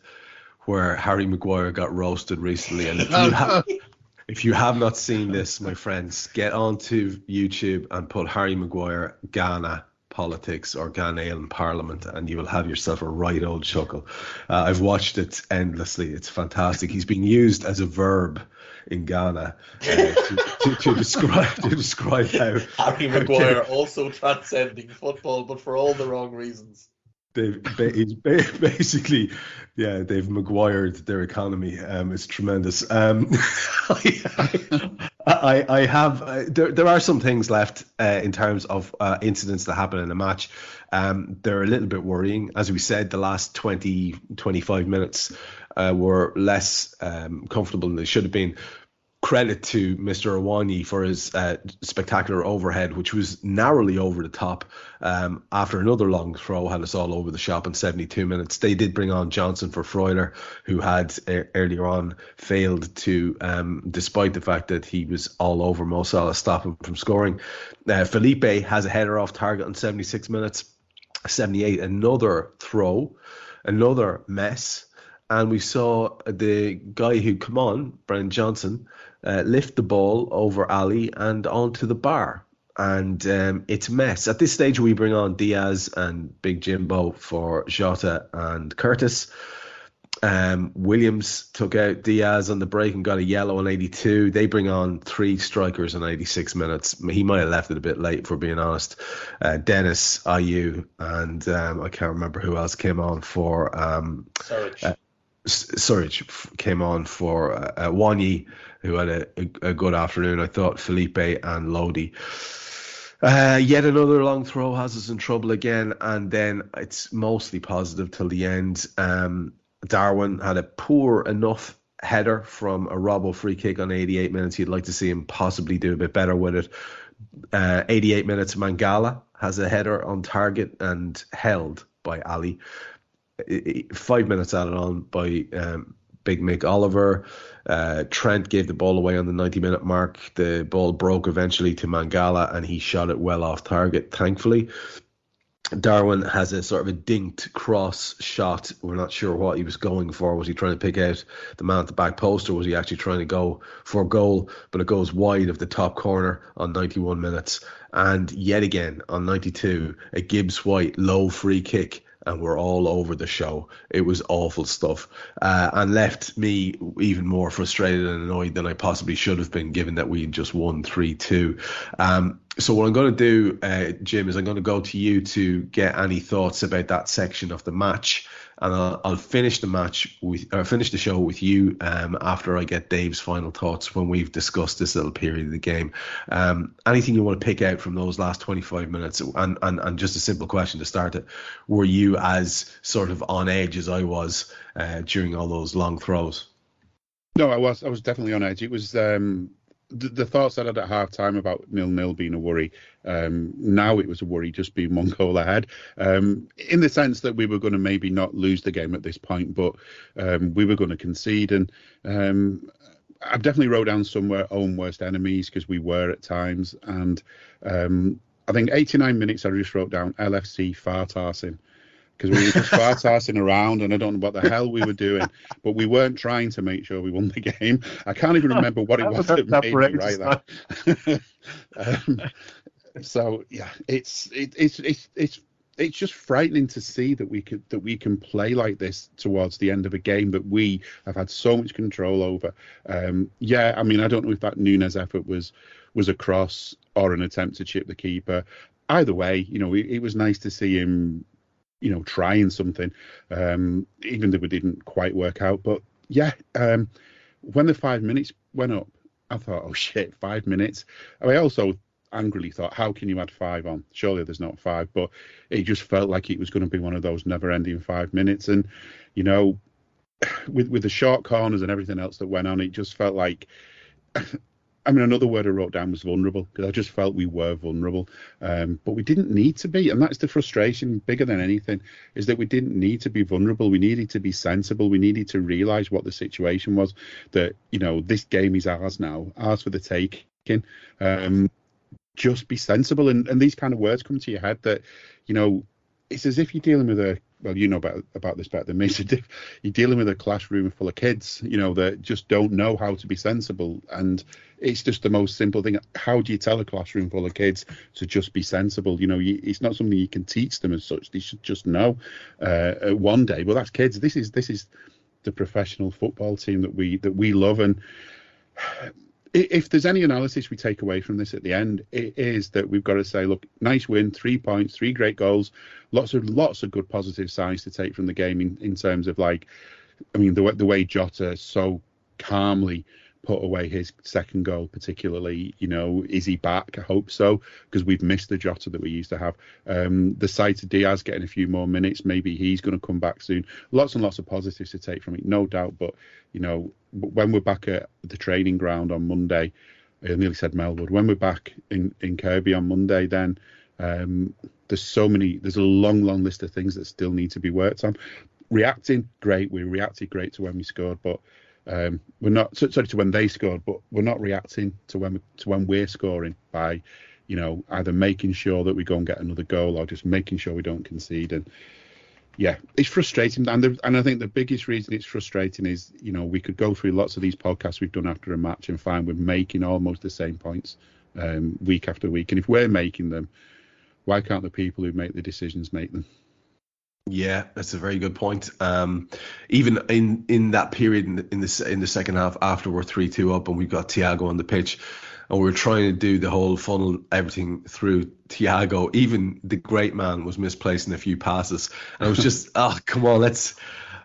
[SPEAKER 1] where Harry Maguire got roasted recently. And if you, ha- *laughs* if you have not seen this, my friends, get onto YouTube and put Harry Maguire Ghana politics or Ghanaian parliament, and you will have yourself a right old chuckle. Uh, I've watched it endlessly. It's fantastic. He's been used as a verb in Ghana uh, to, to, to, describe to describe how *laughs*
[SPEAKER 2] Harry Maguire also transcending football, but for all the wrong reasons
[SPEAKER 1] they've *laughs* basically yeah they've maguired their economy um it's tremendous. Um *laughs* I, I, I have uh, there, there are some things left uh, in terms of uh, incidents that happen in a match. Um they're a little bit worrying. As we said the last 20 25 minutes uh, were less um, comfortable than they should have been credit to Mr. Awoniyi for his uh, spectacular overhead, which was narrowly over the top um, after another long throw had us all over the shop in 72 minutes. They did bring on Johnson for Freuler, who had uh, earlier on failed to, um, despite the fact that he was all over Mo Salah, stop him from scoring. Uh, Felipe has a header off target in 76 minutes. 78, another throw, another mess and we saw the guy who come on, Brennan Johnson, uh, lift the ball over Ali and onto the bar. And um, it's a mess. At this stage, we bring on Diaz and Big Jimbo for Jota and Curtis. Um, Williams took out Diaz on the break and got a yellow on 82. They bring on three strikers in 86 minutes. He might have left it a bit late, for being honest. Uh, Dennis, Ayew, and um, I can't remember who else came on for. Um,
[SPEAKER 2] Uh,
[SPEAKER 1] Surridge came on for uh, uh, Wanyi, who had a, a, a, good afternoon. I thought Felipe and Lodi. Uh, yet another long throw has us in trouble again, and then it's mostly positive till the end. Um, Darwin had a poor enough header from a Robbo free kick on 88 minutes. You'd like to see him possibly do a bit better with it. Uh, 88 minutes, Mangala has a header on target and held by Ali five minutes added on by um, Big Mick Oliver. Uh, Trent gave the ball away on the 90 minute mark. The ball broke eventually to Mangala and he shot it well off target, thankfully. Darwin has a sort of a dinked cross shot. We're not sure what he was going for. Was he trying to pick out the man at the back post or was he actually trying to go for goal? But it goes wide of the top corner on 91 minutes. And yet again on 92, a Gibbs White low free kick and we were all over the show. It was awful stuff, uh, and left me even more frustrated and annoyed than I possibly should have been, given that we just won three two. Um, so what I'm going to do, uh, Jim, is I'm going to go to you to get any thoughts about that section of the match and I'll, I'll finish the match with or finish the show with you um, after I get Dave's final thoughts when we've discussed this little period of the game. Um, anything you want to pick out from those last 25 minutes, and, and and just a simple question to start it: Were you as sort of on edge as I was uh, during all those long throws?
[SPEAKER 4] No, I was. I was definitely on edge. It was um, the, the, thoughts I had at half time about nil nil being a worry. Um, now it was a worry just being one *laughs* goal ahead. Um, in the sense that we were going to maybe not lose the game at this point, but um, we were going to concede. And um, I've definitely wrote down somewhere own worst enemies because we were at times. And um, I think 89 minutes I just wrote down LFC fartarsing because we were just fartassing around and I don't know what the hell we were doing, but we weren't trying to make sure we won the game. I can't even remember what it was that, that made me write that. *laughs* um, so yeah, it's it, it's it's it's it's just frightening to see that we could that we can play like this towards the end of a game that we have had so much control over. Um, yeah, I mean, I don't know if that Nunez effort was was a cross or an attempt to chip the keeper. Either way, you know, it, it was nice to see him you know, trying something, um, even though it didn't quite work out. But yeah, um, when the five minutes went up, I thought, oh shit, five minutes. I also angrily thought, how can you add five on? Surely there's not five. But it just felt like it was going to be one of those never ending five minutes. And, you know, *sighs* with with the short corners and everything else that went on, it just felt like. I mean, another word I wrote down was vulnerable because I just felt we were vulnerable, um, but we didn't need to be, and that's the frustration bigger than anything is that we didn't need to be vulnerable. We needed to be sensible. We needed to realise what the situation was. That you know, this game is ours now, ours for the taking. Um, just be sensible, and, and these kind of words come to your head that, you know, it's as if you're dealing with a well, you know about about this better than me. *laughs* So you're dealing with a classroom full of kids, you know, that just don't know how to be sensible, and it's just the most simple thing. How do you tell a classroom full of kids to just be sensible? You know, you, it's not something you can teach them as such. They should just know uh, one day. Well, that's kids. This is this is the professional football team that we that we love, and if there's any analysis we take away from this at the end, it is that we've got to say, look, nice win, three points, three great goals, lots of lots of good positive signs to take from the game in, in terms of like, I mean, the the way Jota so calmly put away his second goal, particularly. You know, is he back? I hope so, because we've missed the Jota that we used to have. Um, the sight of Diaz getting a few more minutes, maybe he's going to come back soon. Lots and lots of positives to take from it, no doubt. But you know, when we're back at the training ground on Monday, I nearly said Melwood. When we're back in in Kirkby on Monday, then. Um, there's so many. There's a long, long list of things that still need to be worked on. Reacting, great. We reacted great to when we scored, but um, we're not sorry to when they scored, but we're not reacting to when to when we're scoring by, you know, either making sure that we go and get another goal or just making sure we don't concede. And yeah, it's frustrating. And the, and I think the biggest reason it's frustrating is, you know, we could go through lots of these podcasts we've done after a match and find we're making almost the same points um, week after week. And if we're making them, why can't the people who make the decisions make them?
[SPEAKER 1] Yeah, that's a very good point. Um, even in in that period in the, in the in the second half, after we're three two up and we've got Thiago on the pitch, and we are trying to do the whole funnel everything through Thiago. Even the great man was misplacing a few passes, and I was just, oh *laughs* come on, let's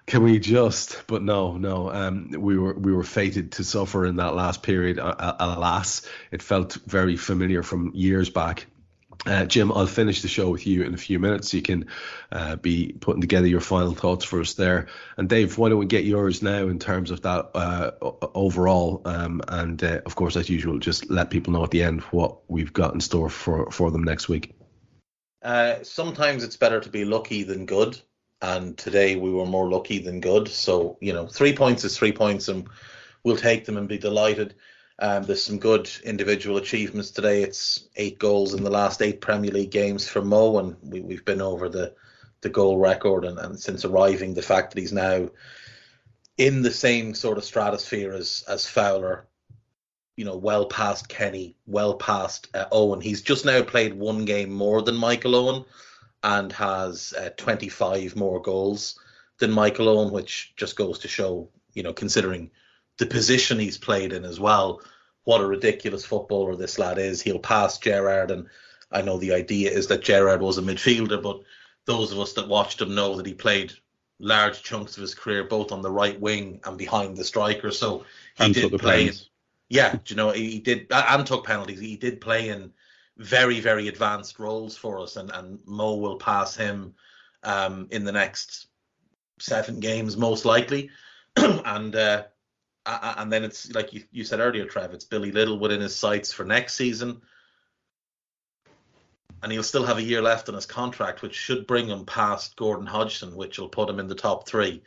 [SPEAKER 1] can we just? But no, no. Um, we were we were fated to suffer in that last period. Alas, it felt very familiar from years back. Uh, Jim, I'll finish the show with you in a few minutes. You can uh, be putting together your final thoughts for us there. And Dave, why don't we get yours now in terms of that uh, overall? Um, and uh, of course, as usual, just let people know at the end what we've got in store for, for them next week.
[SPEAKER 2] Uh, sometimes it's better to be lucky than good. And today we were more lucky than good. So, you know, three points is three points, and we'll take them and be delighted. Um, there's some good individual achievements today. It's eight goals in the last eight Premier League games for Mo, and we, have been over the the goal record. And, and since arriving, the fact that he's now in the same sort of stratosphere as as Fowler, you know, well past Kenny, well past uh, Owen. He's just now played one game more than Michael Owen, and has uh, 25 more goals than Michael Owen, which just goes to show, you know, considering the position he's played in as well. What a ridiculous footballer this lad is. He'll pass Gerrard, and I know the idea is that Gerrard was a midfielder, but those of us that watched him know that he played large chunks of his career both on the right wing and behind the striker. So he and did play. In, yeah, you know he did and took penalties. He did play in very very advanced roles for us, and and Mo will pass him um, in the next seven games most likely, *clears throat* and. Uh, and then it's like you, you said earlier, Trev, it's Billy Liddell within his sights for next season. And he'll still have a year left on his contract, which should bring him past Gordon Hodgson, which will put him in the top three.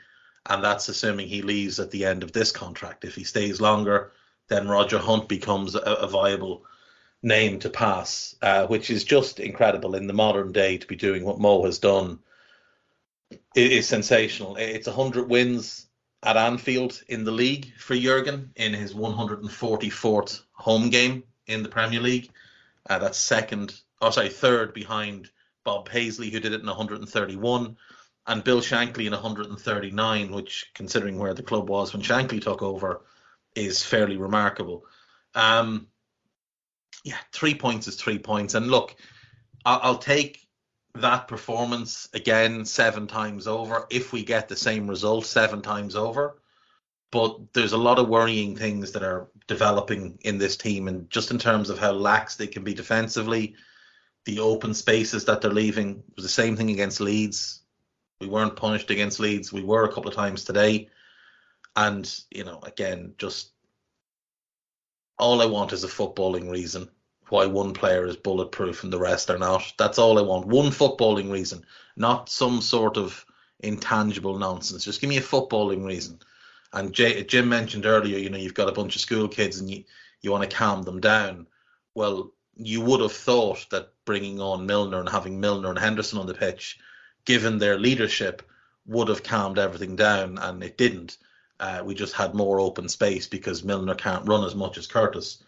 [SPEAKER 2] And that's assuming he leaves at the end of this contract. If he stays longer, then Roger Hunt becomes a, a viable name to pass, uh, which is just incredible in the modern day to be doing what Mo has done. It is sensational. It's 100 wins at Anfield in the league for Jurgen in his 144th home game in the Premier League. Uh, that's second, oh sorry, third behind Bob Paisley, who did it in 131, and Bill Shankly in 139, which, considering where the club was when Shankly took over, is fairly remarkable. Um, yeah, three points is three points, and look, I'll, I'll take that performance again seven times over if we get the same result seven times over. But there's a lot of worrying things that are developing in this team, and just in terms of how lax they can be defensively, the open spaces that they're leaving was the same thing against Leeds. We weren't punished against Leeds. We were a couple of times today. And you know, again, just all I want is a footballing reason why one player is bulletproof and the rest are not. That's all I want. One footballing reason, not some sort of intangible nonsense. Just give me a footballing reason. And Jay, Jim mentioned earlier, you know, you've got a bunch of school kids and you, you want to calm them down. Well, you would have thought that bringing on Milner and having Milner and Henderson on the pitch, given their leadership, would have calmed everything down, and it didn't. Uh, we just had more open space because Milner can't run as much as Curtis.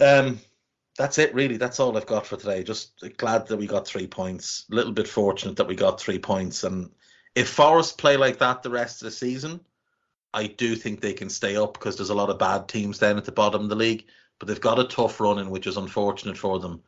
[SPEAKER 2] Um, that's it, really. That's all I've got for today. Just glad that we got three points. A little bit fortunate that we got three points. And if Forest play like that the rest of the season, I do think they can stay up because there's a lot of bad teams down at the bottom of the league. But they've got a tough run in, which is unfortunate for them.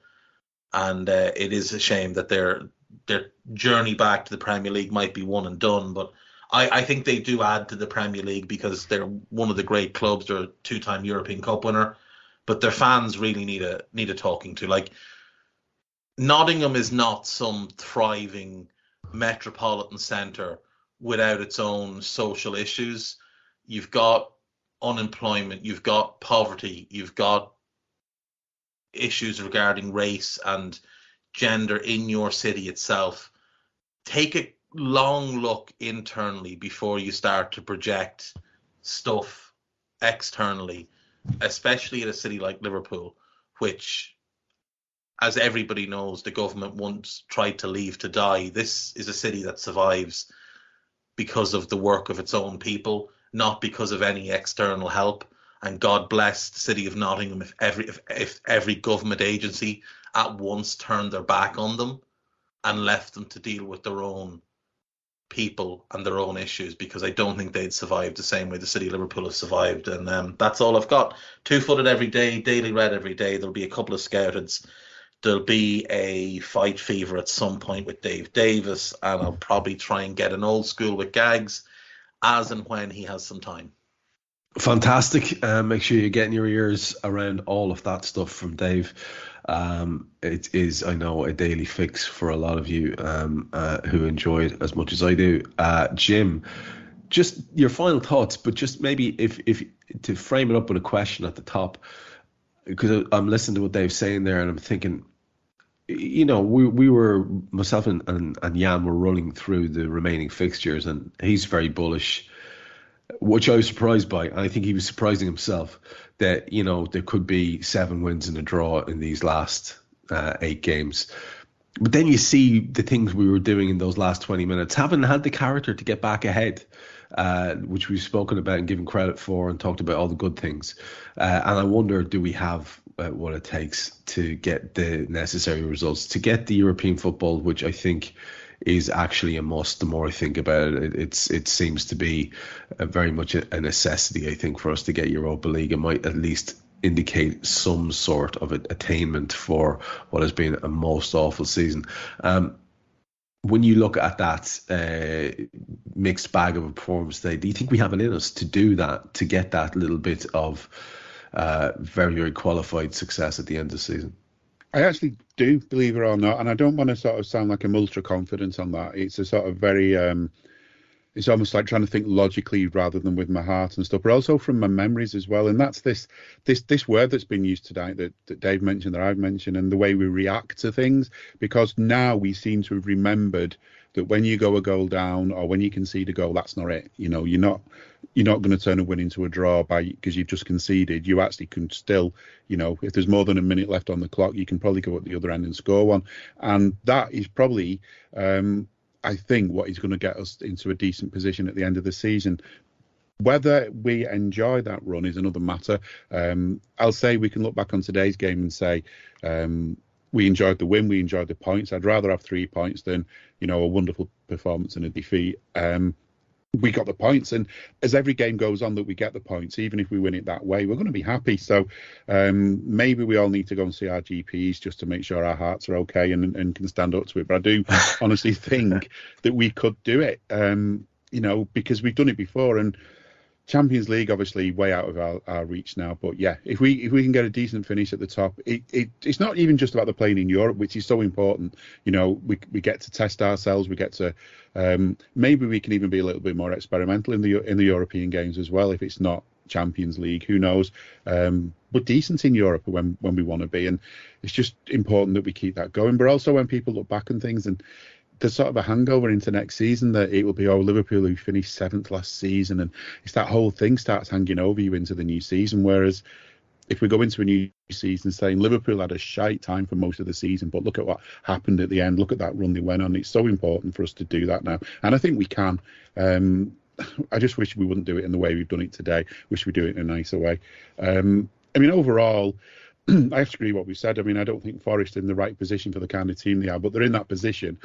[SPEAKER 2] And uh, it is a shame that their their journey back to the Premier League might be one and done. But I, I think they do add to the Premier League because they're one of the great clubs. They're a two-time European Cup winner but their fans really need a need a talking to. Like Nottingham is not some thriving metropolitan centre without its own social issues. You've got unemployment, you've got poverty, you've got issues regarding race and gender in your city itself. Take a long look internally before you start to project stuff externally especially in a city like Liverpool, which, as everybody knows, the government once tried to leave to die. This is a city that survives because of the work of its own people, not because of any external help. And God bless the city of Nottingham if every if, if every government agency at once turned their back on them and left them to deal with their own people and their own issues because I don't think they'd survive the same way the city of Liverpool has survived. And um, that's all I've got. Two footed every day, daily red every day. There'll be a couple of scouteds. There'll be a fight fever at some point with Dave Davis, and I'll probably try and get an old school with Gags as and when he has some time.
[SPEAKER 1] Fantastic. Uh, make sure you're getting your ears around all of that stuff from Dave. Um, it is, I know, a daily fix for a lot of you um, uh, who enjoy it as much as I do. Uh, Jim, just your final thoughts, but just maybe if if to frame it up with a question at the top, because I'm listening to what Dave's saying there, and I'm thinking, you know, we we were myself and, and and Jan were running through the remaining fixtures, and he's very bullish which I was surprised by. And I think he was surprising himself that you know there could be seven wins and a draw in these last uh, eight games. But then you see the things we were doing in those last 20 minutes, haven't had the character to get back ahead, uh, which we've spoken about and given credit for and talked about all the good things. Uh, and I wonder, do we have uh, what it takes to get the necessary results, to get the European football, which I think is actually a must. The more I think about it, it's it seems to be very much a, necessity. I think for us to get Europa League, it might at least indicate some sort of attainment for what has been a most awful season. Um, when you look at that uh, mixed bag of a performance today, do you think we have it in us to do that, to get that little bit of uh, very, very qualified success at the end of the season?
[SPEAKER 4] I actually do, believe it or not, and I don't want to sort of sound like I'm ultra confident on that. It's a sort of very, um, it's almost like trying to think logically rather than with my heart and stuff, but also from my memories as well. And that's this this this word that's been used tonight that, that Dave mentioned, that I've mentioned, and the way we react to things, because now we seem to have remembered that when you go a goal down or when you concede a goal, that's not it. You know, you're not you're not going to turn a win into a draw by because you've just conceded. You actually can still, you know, if there's more than a minute left on the clock, you can probably go at the other end and score one. And that is probably, um, I think, what is going to get us into a decent position at the end of the season. Whether we enjoy that run is another matter. Um, I'll say we can look back on today's game and say um, we enjoyed the win, we enjoyed the points. I'd rather have three points than you know a wonderful performance and a defeat. Um, we got the points, and as every game goes on that we get the points, even if we win it that way, we're going to be happy. So um, maybe we all need to go and see our GPs just to make sure our hearts are okay and, and can stand up to it. But I do *laughs* honestly think that we could do it, um, you know, because we've done it before, and Champions League, obviously, way out of our, our reach now. But yeah, if we if we can get a decent finish at the top, it, it it's not even just about the playing in Europe, which is so important. You know, we we get to test ourselves. We get to um, maybe we can even be a little bit more experimental in the in the European games as well. If it's not Champions League, who knows? Um, but decent in Europe when when we want to be, and it's just important that we keep that going. But also when people look back on things and there's sort of a hangover into next season that it will be oh Liverpool who finished seventh last season and it's that whole thing starts hanging over you into the new season. Whereas if we go into a new season saying Liverpool had a shite time for most of the season, but look at what happened at the end, look at that run they went on. It's so important for us to do that now, and I think we can. Um, I just wish we wouldn't do it in the way we've done it today. Wish we do it in a nicer way. Um, I mean, overall, *clears throat* I have to agree with what we said. I mean, I don't think Forest in the right position for the kind of team they are, but they're in that position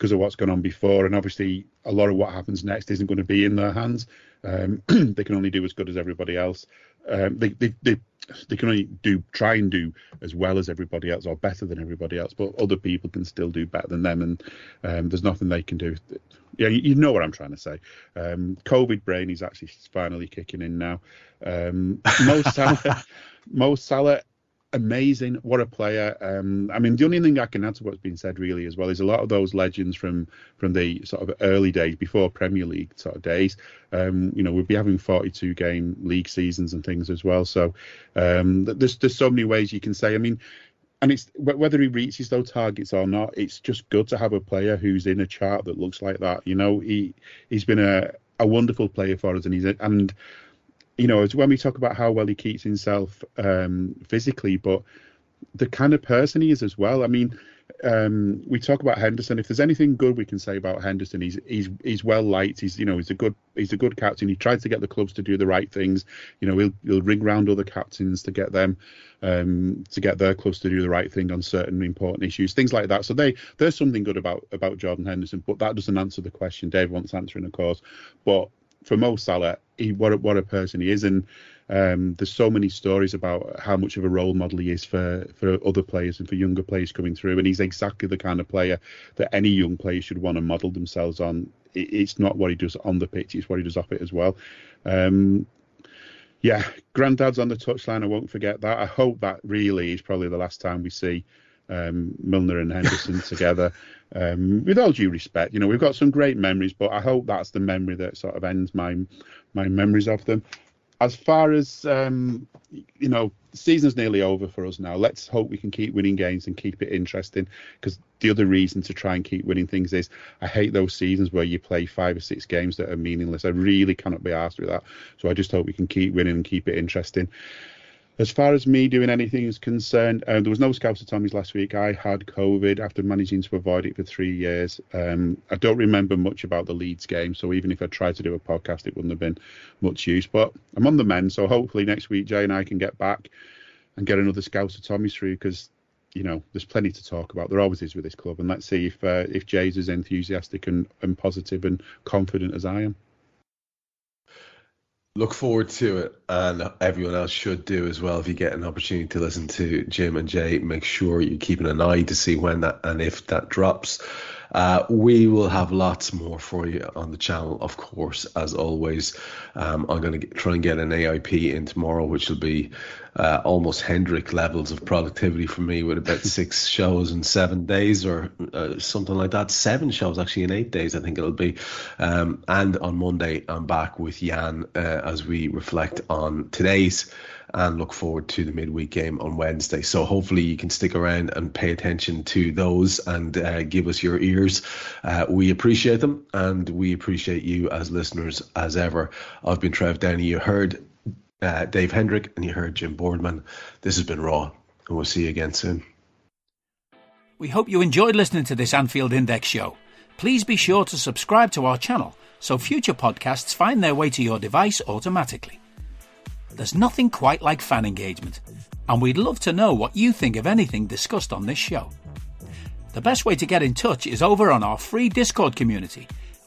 [SPEAKER 4] because of what's gone on before. And obviously, a lot of what happens next isn't going to be in their hands. Um, *clears throat* they can only do as good as everybody else. Um, they, they, they, they can only do try and do as well as everybody else or better than everybody else, but other people can still do better than them, and um, there's nothing they can do. Yeah, you, you, know what I'm trying to say. Um, COVID brain is actually finally kicking in now. Um, *laughs* Mo Salah, Mo Salah amazing. What a player. Um, I mean, the only thing I can add to what's been said really as well is a lot of those legends from from the sort of early days before Premier League sort of days. Um, you know, we'd be having 42 game league seasons and things as well. So um, there's there's so many ways you can say. I mean. And it's whether he reaches those targets or not. It's just good to have a player who's in a chart that looks like that. You know, he he's been a, a wonderful player for us, and he's and you know, when we talk about how well he keeps himself um, physically, but the kind of person he is as well. I mean, um, we talk about Henderson. If there's anything good we can say about Henderson, he's he's he's well liked. He's you know he's a good he's a good captain. He tries to get the clubs to do the right things. You know he'll he'll ring round other captains to get them um, to get their clubs to do the right thing on certain important issues, things like that. So they there's something good about about Jordan Henderson, but that doesn't answer the question Dave wants answering, of course. But for Mo Salah, he what a, what a person he is, and um, there's so many stories about how much of a role model he is for for other players and for younger players coming through, and he's exactly the kind of player that any young player should want to model themselves on. It, it's not what he does on the pitch; it's what he does off it as well. Um, yeah, granddad's on the touchline. I won't forget that. I hope that really is probably the last time we see um, Milner and Henderson *laughs* together. Um, with all due respect, you know, we've got some great memories, but I hope that's the memory that sort of ends my my memories of them. As far as um, you know, the season's nearly over for us now. Let's hope we can keep winning games and keep it interesting. Because the other reason to try and keep winning things is I hate those seasons where you play five or six games that are meaningless. I really cannot be asked with that. So I just hope we can keep winning and keep it interesting. As far as me doing anything is concerned, uh, there was no Scouser Tommy's last week. I had COVID after managing to avoid it for three years. Um, I don't remember much about the Leeds game, so even if I tried to do a podcast, it wouldn't have been much use. But I'm on the mend, so hopefully next week Jay and I can get back and get another Scouser Tommy's through because you know there's plenty to talk about. There always is with this club, and let's see if uh, if Jay's as enthusiastic and, and positive and confident as I am
[SPEAKER 1] look forward to it, and everyone else should do as well. If you get an opportunity to listen to Jim and Jay, make sure you're keeping an eye to see when that and if that drops. Uh, we will have lots more for you on the channel, of course, as always. Um, I'm going to try and get an AIP in tomorrow, which will be uh, almost Hendrick levels of productivity for me with about *laughs* six shows in seven days or uh, something like that. Seven shows actually in eight days, I think it'll be. Um, and on Monday, I'm back with Jan uh, as we reflect on today's and look forward to the midweek game on Wednesday. So hopefully you can stick around and pay attention to those and uh, give us your ears. Uh, we appreciate them and we appreciate you as listeners as ever. I've been Trev Downey. You heard uh, Dave Hendrick and you heard Jim Boardman. This has been Raw and we'll see you again soon.
[SPEAKER 3] We hope you enjoyed listening to this Anfield Index show. Please be sure to subscribe to our channel so future podcasts find their way to your device automatically. There's nothing quite like fan engagement, and we'd love to know what you think of anything discussed on this show. The best way to get in touch is over on our free Discord community,